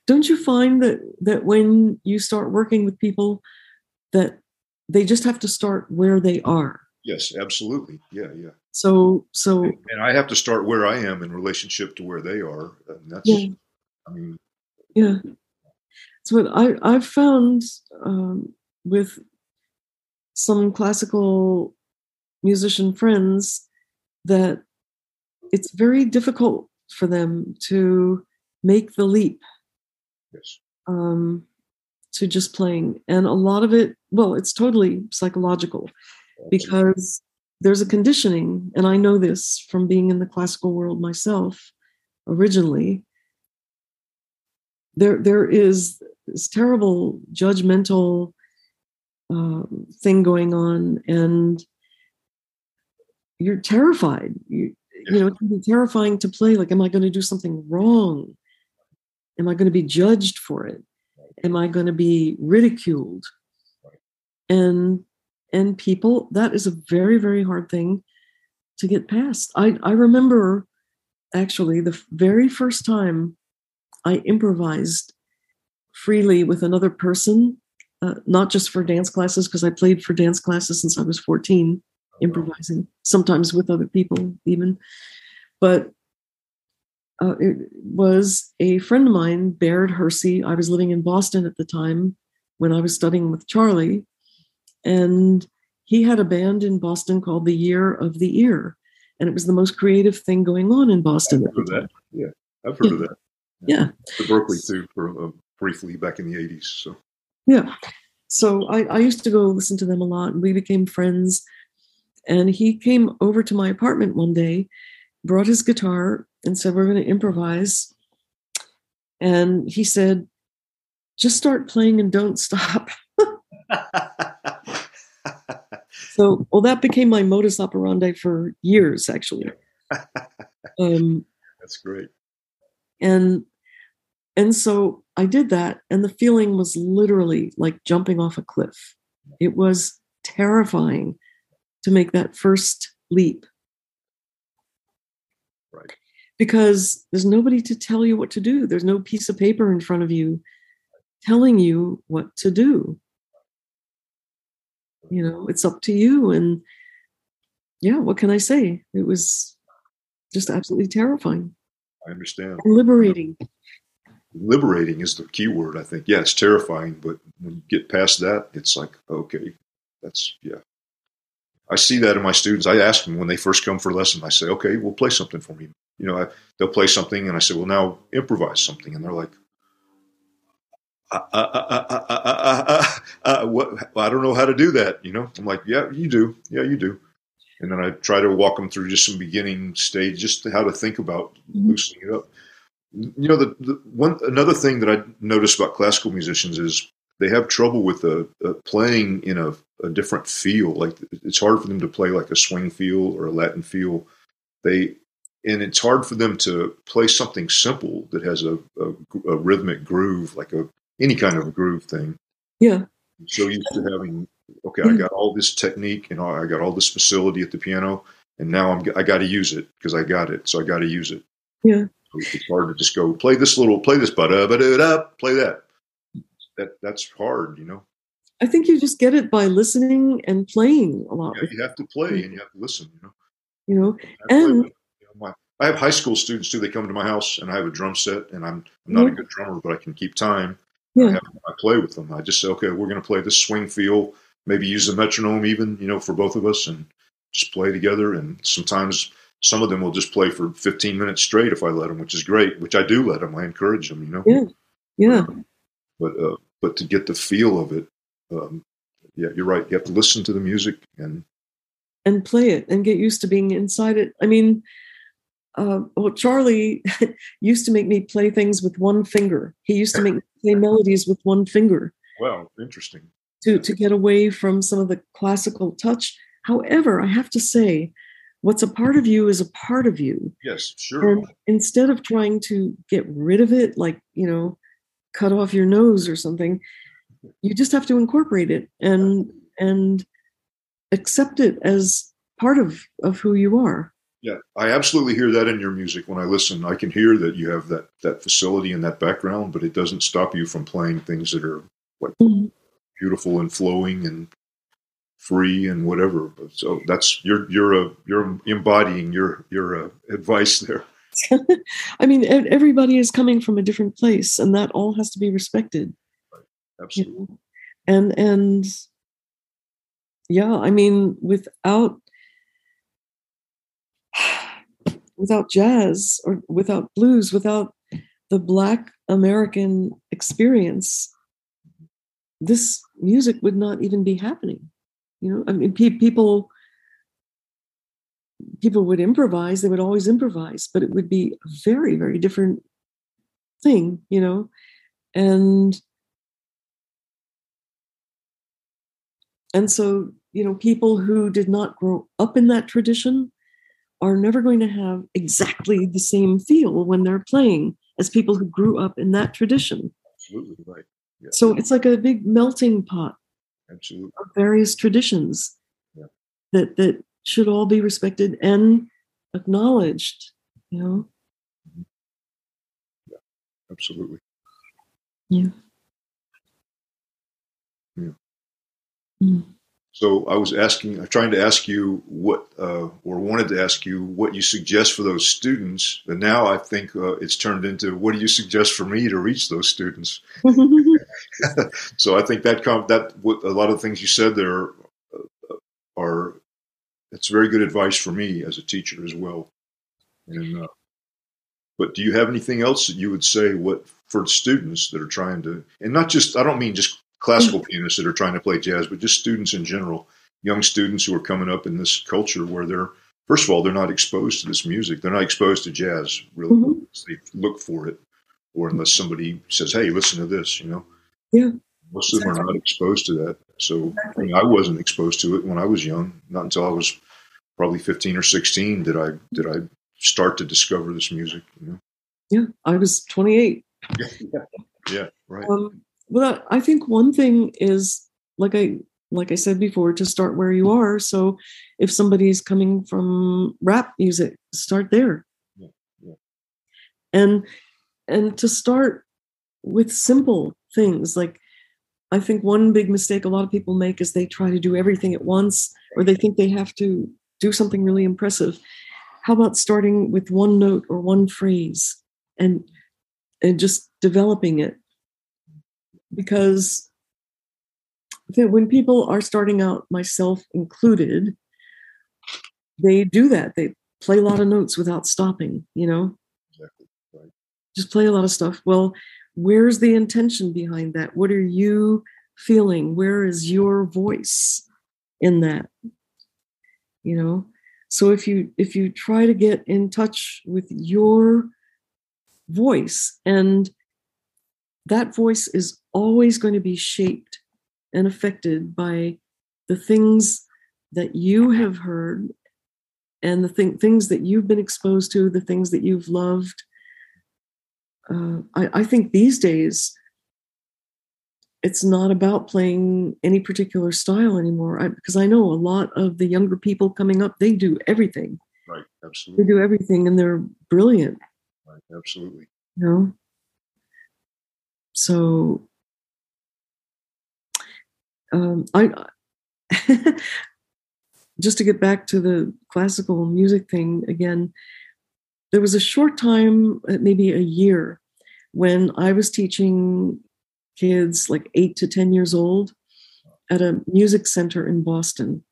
Don't you find that that when you start working with people, that they just have to start where they are? yes, absolutely, yeah, yeah. So so And I have to start where I am in relationship to where they are, and that's, yeah. I mean, Yeah. So what I I've found um, with some classical musician friends that it's very difficult for them to make the leap yes, um, to just playing, and a lot of it, well, it's totally psychological because there's a conditioning, and I know this from being in the classical world myself originally. There, there is this terrible judgmental um, thing going on, and you're terrified. You, you know, it can be terrifying to play. Like, am I going to do something wrong? Am I going to be judged for it? Am I going to be ridiculed? And and people, that is a very very hard thing to get past. I I remember actually the very first time I improvised freely with another person, uh, not just for dance classes, because I played for dance classes since I was 14, improvising, sometimes with other people even. But uh, it was a friend of mine, Baird Hersey. I was living in Boston at the time when I was studying with Charlie. And he had a band in Boston called the Year of the Ear. And it was the most creative thing going on in Boston. I've heard of that. Yeah, I've heard of that. Yeah. To Berklee too, for uh, briefly back in the '80s. So Yeah. So I, I used to go listen to them a lot and we became friends. And he came over to my apartment one day, brought his guitar, and said, We're going to improvise. And he said, Just start playing and don't stop. So, well, that became my modus operandi for years, actually. Um, that's great. and and so I did that, and the feeling was literally like jumping off a cliff. It was terrifying to make that first leap Right. because there's nobody to tell you what to do. There's no piece of paper in front of you telling you what to do. You know, it's up to you. And yeah, what can I say? It was just absolutely terrifying I understand. and liberating. Liberating is the key word, I think. Yeah, it's terrifying, but when you get past that, it's like, okay, that's, yeah. I see that in my students. I ask them when they first come for a lesson, I say, okay, well, play something for me. You know, I, they'll play something, and I say, well, now improvise something. And they're like, I don't know how to do that. You know, I'm like, yeah, you do. Yeah, you do. And then I try to walk them through just some beginning stage, just how to think about loosening it up. You know, the, the one another thing that I notice about classical musicians is they have trouble with a, a playing in a, a, different feel. Like it's hard for them to play like a swing feel or a Latin feel. They and it's hard for them to play something simple that has a, a rhythmic groove, like a any kind of a groove thing. Yeah. so used to having okay, I got all this technique and I got all this facility at the piano, and now I'm I got to use it because I got it, so I got to use it. Yeah. So it's hard to just go play this little, play this, but it up, play that. That that's hard, you know. I think you just get it by listening and playing a lot. Yeah, you have to play and you have to listen, you know. You know, play And- with, you know, my, I have high school students too. They come to my house and I have a drum set, and I'm I'm not a Mhm. good drummer, but I can keep time. Yeah. I, have, I play with them. I just say, okay, we're going to play this swing feel. Maybe use the metronome, even you know, for both of us, and just play together. And sometimes some of them will just play for 15 minutes straight if I let them, which is great. Which I do let them. I encourage them, you know. Yeah. yeah, But uh, but to get the feel of it, um, yeah, you're right. You have to listen to the music and and play it and get used to being inside it. I mean, uh, well, Charlie used to make me play things with one finger. He used to make me play melodies with one finger wow, interesting. to to get away from some of the classical touch. However, I have to say, what's a part of you is a part of you. Yes, sure. And instead of trying to get rid of it, like, you know, cut off your nose or something, you just have to incorporate it and and accept it as part of of who you are. Yeah, I absolutely hear that in your music when I listen. I can hear that you have that that facility and that background, but it doesn't stop you from playing things that are like mm-hmm. beautiful and flowing and free and whatever. So that's you're you're a you're embodying your your uh, advice there. I mean, everybody is coming from a different place, and that all has to be respected. Right. Absolutely. You know? And and yeah, I mean, without without jazz or without blues, without the Black American experience, this music would not even be happening. You know, I mean, pe- people people would improvise; they would always improvise, but it would be a very, very different thing. You know, and and so you know, people who did not grow up in that tradition are never going to have exactly the same feel when they're playing as people who grew up in that tradition. Absolutely right. Yeah. So it's like a big melting pot Absolutely. of various traditions yeah. that that should all be respected and acknowledged. You know. Yeah. Absolutely. Yeah. Yeah. Mm. So I was asking, trying to ask you what, uh, or wanted to ask you what you suggest for those students. And now I think uh, it's turned into what do you suggest for me to reach those students? so I think that com- that what, a lot of the things you said there uh, are it's very good advice for me as a teacher as well. And uh, but do you have anything else that you would say what for students that are trying to, and not just I don't mean just classical pianists that are trying to play jazz, but just students in general, young students who are coming up in this culture where they're first of all they're not exposed to this music, they're not exposed to jazz really. Mm-hmm. They look for it, or unless somebody says, "Hey, listen to this," you know. Yeah. Most of them are not exposed to that. So I, mean, I wasn't exposed to it when I was young. Not until I was probably 15 or 16 did I did I start to discover this music. You know? Yeah, I was 28. yeah, yeah, right. Um, well, I think one thing is like I like I said before to start where you are. So if somebody's coming from rap music, start there. Yeah, yeah. And and to start with simple things like I think one big mistake a lot of people make is they try to do everything at once or they think they have to do something really impressive. How about starting with one note or one phrase and and just developing it because when people are starting out, myself included, they do that. They play a lot of notes without stopping, you know? Exactly. Right. Just play a lot of stuff. Well, where's the intention behind that? What are you feeling? Where is your voice in that? You know? So if you if you try to get in touch with your voice and that voice is always going to be shaped and affected by the things that you have heard and the thing, things that you've been exposed to, the things that you've loved. Uh, I, I think these days, it's not about playing any particular style anymore I, because I know a lot of the younger people coming up, they do everything. Right, absolutely. They do everything and they're brilliant. Right, absolutely. You know? So um, I just to get back to the classical music thing again. There was a short time, uh, maybe a year, when I was teaching kids like eight to ten years old at a music center in Boston,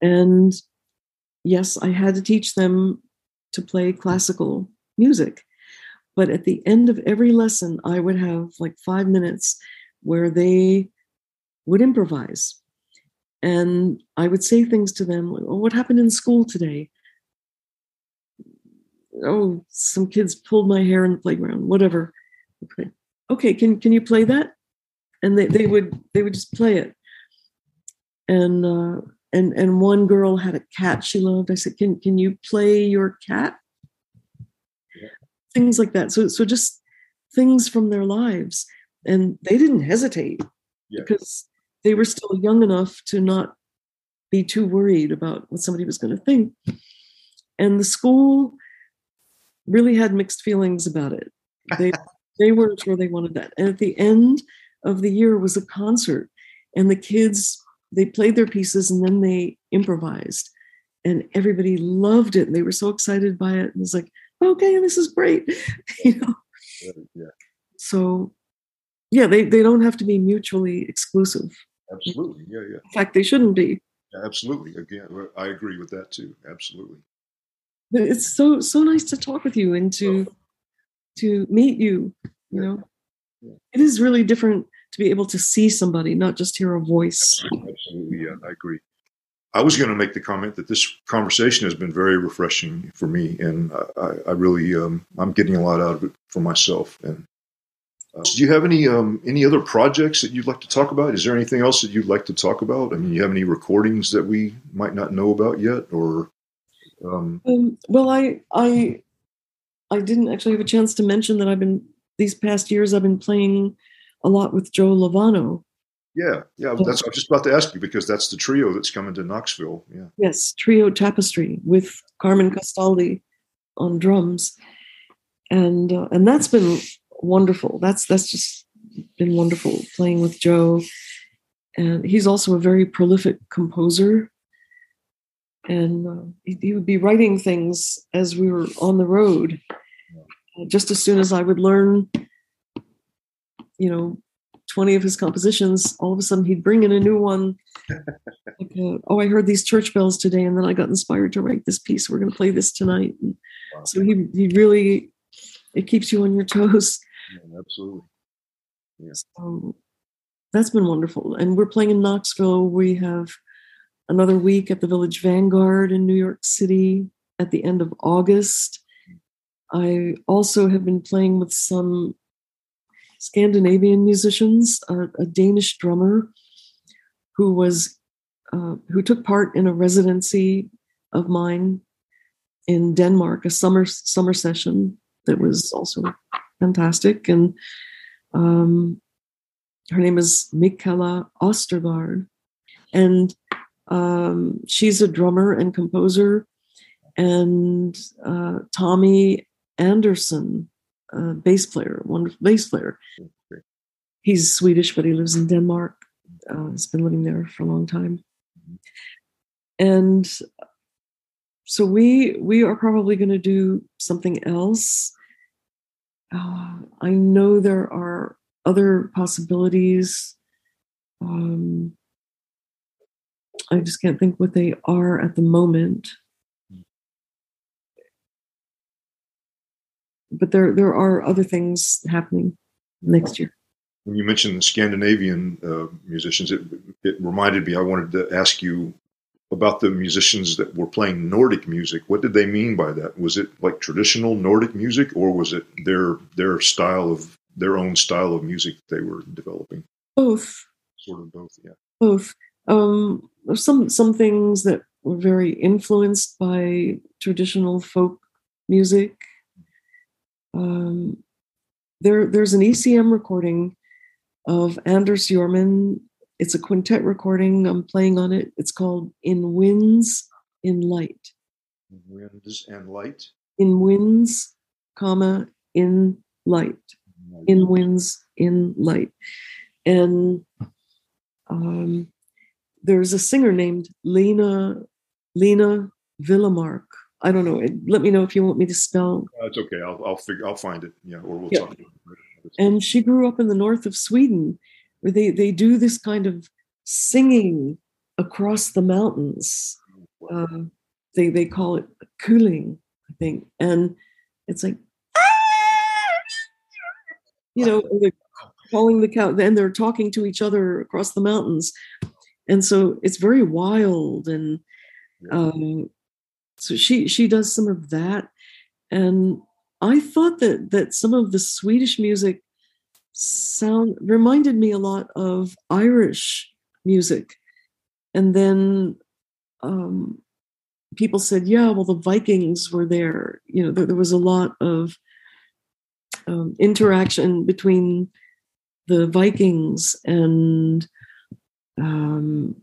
and yes, I had to teach them to play classical music. But at the end of every lesson, I would have like five minutes where they would improvise. And I would say things to them like, oh, what happened in school today? Oh, some kids pulled my hair in the playground, whatever. Okay. Okay, can can you play that? And they, they would they would just play it. And uh, and and one girl had a cat she loved. I said, "Can can you play your cat?" Yeah. Things like that. So so just things from their lives, and they didn't hesitate Yeah. because they were still young enough to not be too worried about what somebody was going to think. And the school really had mixed feelings about it. They they weren't sure they wanted that. And at the end of the year was a concert, and the kids they played their pieces and then they improvised, and everybody loved it. And they were so excited by it. And it was like, okay, this is great, you know. yeah, So, yeah, they they don't have to be mutually exclusive. Absolutely. Yeah, yeah, In fact, they shouldn't be. absolutely. Again, I agree with that too. Absolutely. It's so so nice to talk with you and to to meet you. You know, Yeah. it is really different to be able to see somebody, not just hear a voice. Absolutely, yeah, I agree. I was going to make the comment that this conversation has been very refreshing for me, and I, I, I really, um, I'm getting a lot out of it for myself. And uh, do you have any um, any other projects that you'd like to talk about? Is there anything else that you'd like to talk about? I mean, you have any recordings that we might not know about yet, or um, Um, well, I I I didn't actually have a chance to mention that I've been these past years I've been playing a lot with Joe Lovano. yeah, yeah, that's I was just about to ask you because that's the trio that's coming to Knoxville. Yeah, Yes, trio tapestry with Carmen Castaldi on drums, and uh, and that's been wonderful. That's that's just been wonderful playing with Joe, and he's also a very prolific composer. And uh, he, he would be writing things as we were on the road. Uh, Just as soon as I would learn, you know, twenty of his compositions, all of a sudden he'd bring in a new one like, uh, oh, I heard these church bells today, and then I got inspired to write this piece. We're going to play this tonight. And so he he really it keeps you on your toes. Yeah, absolutely. So that's been wonderful. And we're playing in Knoxville. We have another week at the Village Vanguard in New York City at the end of August. I also have been playing with some Scandinavian musicians, a, a Danish drummer who was uh, who took part in a residency of mine in Denmark, a summer summer session that was also fantastic. And um, her name is Mikala Ostergaard, and um, she's a drummer and composer. And uh, Thommy Andersson, bass player, wonderful bass player. He's Swedish, but he lives in Denmark. Uh, has been living there for a long time. And so we we are probably going to do something else. Uh, I know there are other possibilities. Um, I just can't think what they are at the moment. But there there are other things happening next year. When you mentioned the Scandinavian uh, musicians, it, it reminded me. I wanted to ask you about the musicians that were playing Nordic music. What did they mean by that? Was it like traditional Nordic music, or was it their their style of their own style of music they were developing? Both. Sort of both. Yeah. both um some some things that were very influenced by traditional folk music um there there's an ecm recording of anders Jormin. It's a quintet recording i'm playing on it it's called in winds in light Winds and light. in winds comma in light in winds in light and um, there's a singer named lena lena Willemark i don't know let me know if you want me to spell That's okay. I'll I'll figure. I'll find it. Yeah, or we'll Yeah. talk. About it. and she grew up in the north of sweden where they they do this kind of singing across the mountains. Uh, they they call it kulning i think. And it's like you know they're calling the cow and they're talking to each other across the mountains. And so it's very wild and um, so she she does some of that. And i thought that that some of the swedish music sound reminded me a lot of irish music and then um, people said, yeah, well, the Vikings were there. You know, there, there was a lot of um, interaction between the Vikings and um,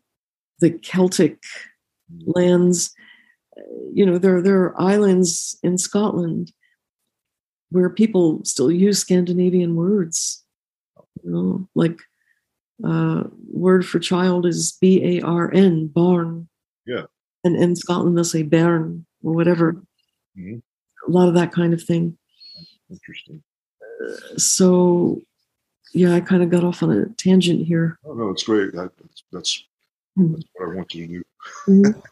the Celtic lands. You know, there there are islands in Scotland where people still use Scandinavian words. You know, like uh, word for child is B A R N, barn. Yeah. And in Scotland they'll say bairn or whatever. Mm-hmm. A lot of that kind of thing. Interesting. So, yeah, I kind of got off on a tangent here. Oh no, it's great. That, that's that's, Mhm. that's what I want you to do. Mhm.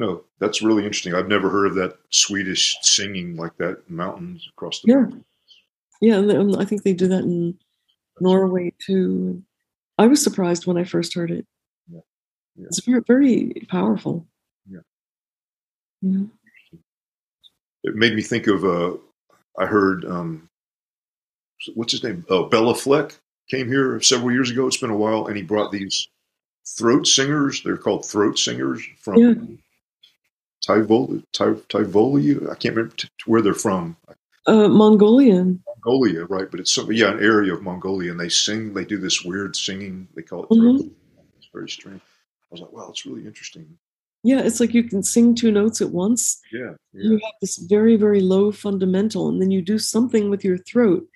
No, that's really interesting. I've never heard of that Swedish singing like that mountains across the Yeah. mountains. Yeah, and I think they do that in Norway too. I was surprised when I first heard it. Yeah. Yeah. It's very, very powerful. Yeah. Yeah. It made me think of uh I heard um what's his name? Oh, Béla Fleck came here several years ago. It's been a while, and he brought these throat singers. They're called throat singers from Yeah. Tivoli, Tiv- Tivoli. I can't remember t- where they're from. Uh, Mongolian. Mongolia, right? But it's some yeah, an area of Mongolia, and they sing. They do this weird singing. They call it. Mhm. throat. It's very strange. I was like, wow, it's really interesting. Yeah, it's like you can sing two notes at once. Yeah, yeah, You have this very, very low fundamental, and then you do something with your throat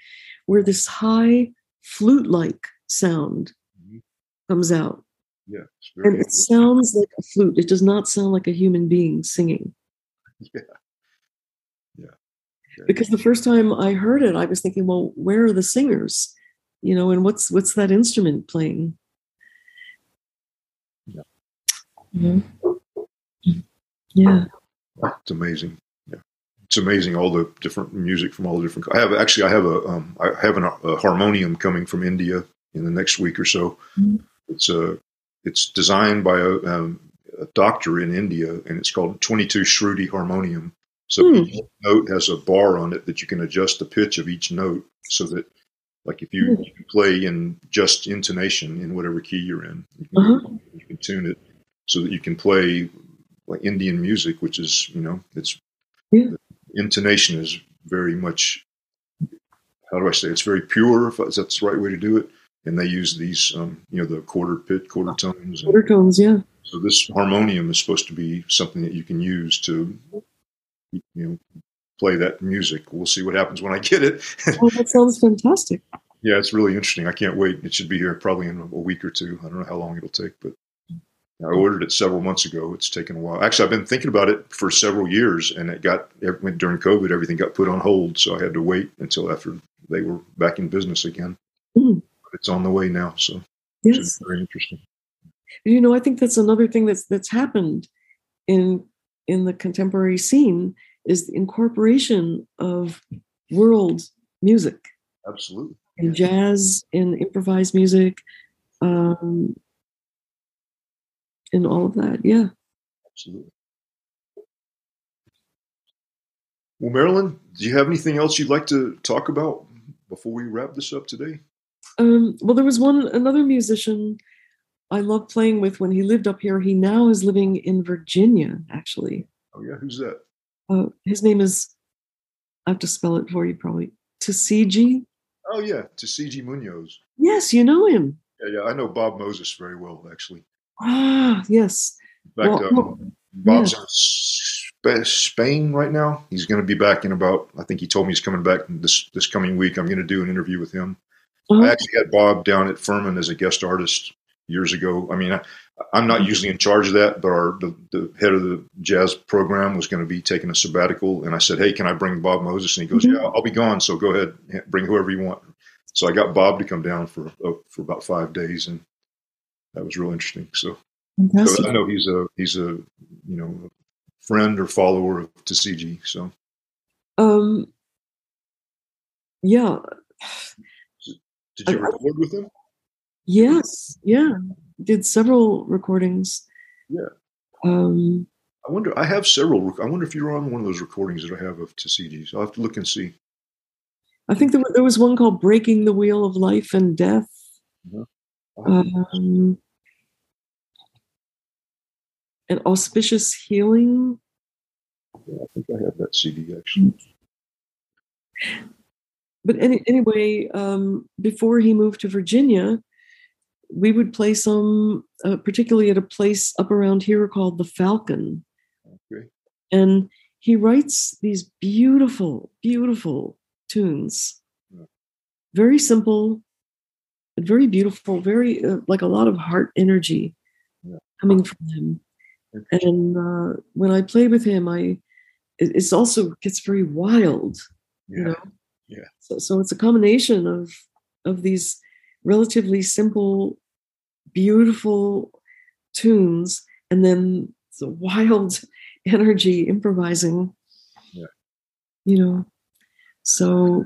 where this high flute like sound Mhm. comes out. yeah. And it sounds like a flute. It does not sound like a human being singing. Yeah. Because the first time I heard it, I was thinking, well, where are the singers? You know, and what's what's that instrument playing? Yeah. Mhm. Yeah. It's amazing. Yeah, it's amazing all the different music from all the different. I have actually I have a um, I have an, a harmonium coming from India in the next week or so. Mhm. It's a it's designed by a, um, a doctor in India, and it's called 22 Shruti harmonium. So Hmm. each note has a bar on it that you can adjust the pitch of each note, so that like if you, Hmm. you can play in just intonation in whatever key you're in, you can, Uh-huh. you can tune it so that you can play like Indian music, which is you know it's Yeah. intonation is very much how do I say it's very pure if that's the right way to do it. And they use these um, you know the quarter pit quarter tones. And Quarter tones, yeah. so this harmonium is supposed to be something that you can use to you know play that music. We'll see what happens when I get it. Oh, that sounds fantastic. yeah, it's really interesting. I can't wait. It should be here probably in a week or two. I don't know how long it'll take, but I ordered it several months ago. It's taken a while. Actually, I've been thinking about it for several years, and it got it during COVID. Everything got put on hold, so I had to wait until after they were back in business again. Mm. It's on the way now, so Yes. very interesting. You know, I think that's another thing that's that's happened in in the contemporary scene is the incorporation of world music Absolutely. in jazz, in improvised music, um, in all of that. Yeah. Absolutely. Well, Marilyn, do you have anything else you'd like to talk about before we wrap this up today? Um, well, there was one another musician I loved playing with when he lived up here. He now is living in Virginia, actually. Oh yeah, who's that? Uh, his name is, I have to spell it for you probably. Tisziji. Oh yeah, Tisziji Munoz. Yes, you know him. Yeah, yeah, I know Bob Moses very well, actually. Ah, yes. In fact, Well, um, well, Bob's in Sp- Spain right now. He's going to be back in about. I think he told me he's coming back this this coming week. I'm going to do an interview with him. I actually had Bob down at Furman as a guest artist years ago. I mean, I, I'm not usually in charge of that, but our the, the head of the jazz program was going to be taking a sabbatical, and I said, "Hey, can I bring Bob Moses?" And he goes, Mhm. "Yeah, I'll be gone, so go ahead, bring whoever you want." So I got Bob to come down for uh, for about five days, and that was real interesting. So, so. I know he's a he's a you know a friend or follower of Tisziji. So Um, yeah, did you record with him? Yes, yeah. Did several recordings. Yeah. Um, I wonder. I have several. I wonder if you're on one of those recordings that I have of Tisziji's. I'll have to look and see. I think there, there was one called "Breaking the Wheel of Life and Death." I'll Um, and Auspicious Healing. Yeah, I think I have that CD actually. But any, anyway, um, before he moved to Virginia, we would play some, uh, particularly at a place up around here called the Falcon. Okay. And he writes these beautiful, beautiful tunes. Yeah. Very simple, but very beautiful, very uh, like a lot of heart energy Yeah. coming from him. And uh, when I play with him, I it, it's also gets very wild, you Yeah. know. Yeah. So, so it's a combination of of these relatively simple, beautiful tunes, and then the wild energy improvising. Yeah. You know. So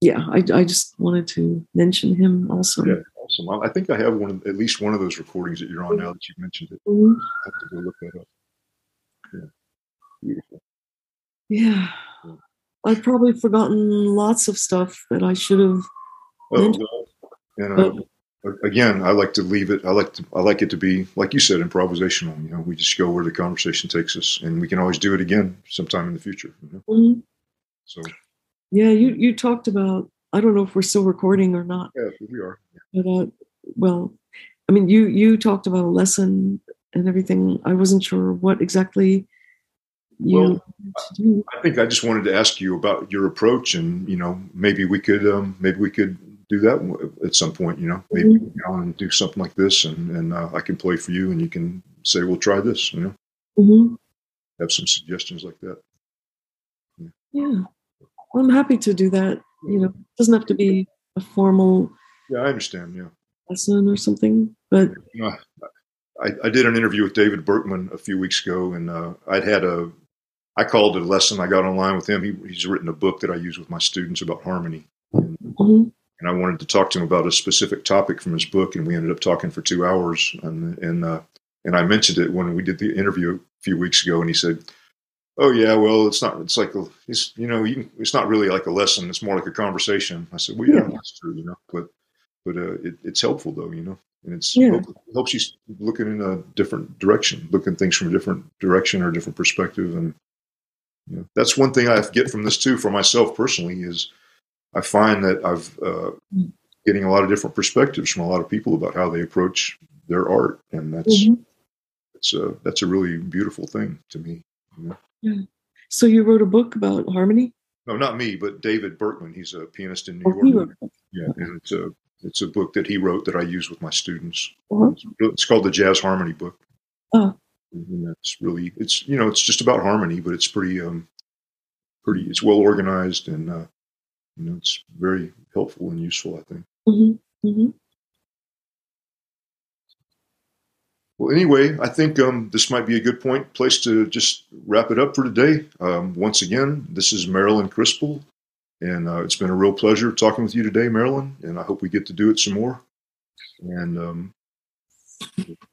yeah, I, I just wanted to mention him also. Yeah, awesome. I think I have one, at least one of those recordings that you're on now that you've mentioned it. Mhm. I have to go look that up. Yeah, beautiful. Yeah. Yeah. I've probably forgotten lots of stuff that I should have. Oh, and uh, again, I like to leave it. I like to. I like it to be like you said, improvisational. You know, we just go where the conversation takes us, and we can always do it again sometime in the future. You know? Mhm. So Yeah, you you talked about. I don't know if we're still recording or not, yeah, we are. but uh, well, I mean, you you talked about a lesson and everything. I wasn't sure what exactly you Well, wanted. I think I just wanted to ask you about your approach, and you know, maybe we could, um, maybe we could do that at some point. You know, maybe Mhm. go and do something like this, and and uh, I can play for you, and you can say, "We'll try this." You know, hmm have some suggestions like that. Yeah, I'm happy to do that. You know, it doesn't have to be a formal Yeah, I understand. Yeah. lesson or something, but know, I, I did an interview with David Berkman a few weeks ago, and uh, I'd had a, I called it a lesson. I got online with him. He, he's written a book that I use with my students about harmony, and, mhm, and I wanted to talk to him about a specific topic from his book, and we ended up talking for two hours. And and uh, and I mentioned it when we did the interview a few weeks ago, and he said, "Oh yeah, well it's not. It's like a, it's you know, you can, it's not really like a lesson. It's more like a conversation." I said, "Well, yeah, Yeah. that's true, you know, but but uh, it, it's helpful though, you know." and it's Yeah. help- helps you looking in a different direction, looking things from a different direction or a different perspective. And you know, that's one thing I get from this too, for myself personally, is I find that I've uh, getting a lot of different perspectives from a lot of people about how they approach their art, and that's mhm. that's a that's a really beautiful thing to me. You know? So you wrote a book about harmony? No, not me, but David Berkman. He's a pianist in New Oh, York. Yeah, and it's a it's a book that he wrote that I use with my students. Uh-huh. It's called the Jazz Harmony Book. Oh. And that's really it's you know it's just about harmony, but it's pretty um pretty it's well organized and uh, you know it's very helpful and useful. I think. Mhm, mhm. Well, anyway, I think um, this might be a good point place to just wrap it up for today. Um, once again, this is Marilyn Crispell, and uh, it's been a real pleasure talking with you today, Marilyn. And I hope we get to do it some more. And um,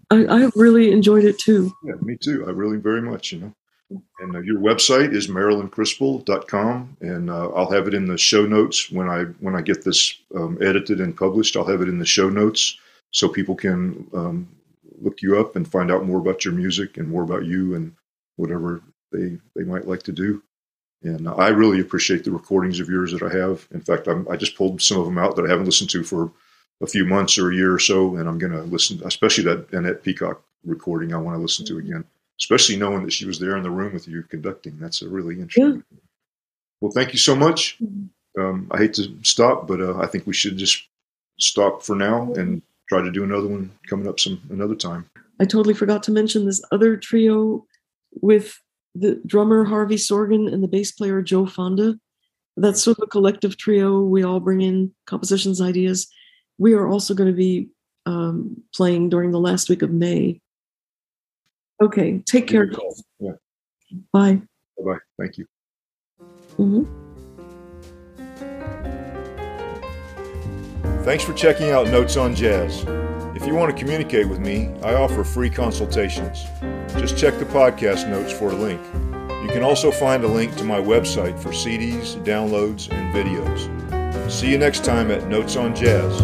I, I really enjoyed it too. yeah, me too. I really very much, you know. And uh, your website is marilyncrispell.com, and uh, I'll have it in the show notes when I when I get this um, edited and published. I'll have it in the show notes so people can um, look you up and find out more about your music and more about you and whatever they they might like to do. And I really appreciate the recordings of yours that I have. In fact, I'm, I just pulled some of them out that I haven't listened to for a few months or a year or so, and I'm going to listen, especially that Annette Peacock recording. I want to listen to again, especially knowing that she was there in the room with you conducting. That's a really interesting. Well, thank you so much. Um, I hate to stop, but uh, I think we should just stop for now and try to do another one coming up some another time. I totally forgot to mention this other trio with the drummer Harvey Sorgen and the bass player Joe Fonda. That's sort of a collective trio. We all bring in compositions, ideas. We are also going to be um, playing during the last week of May. Okay, take care. Yeah. Bye. Bye bye. Thank you. Mhm. Thanks for checking out Notes on Jazz. If you want to communicate with me, I offer free consultations. Just check the podcast notes for a link. You can also find a link to my website for CDs, downloads, and videos. See you next time at Notes on Jazz.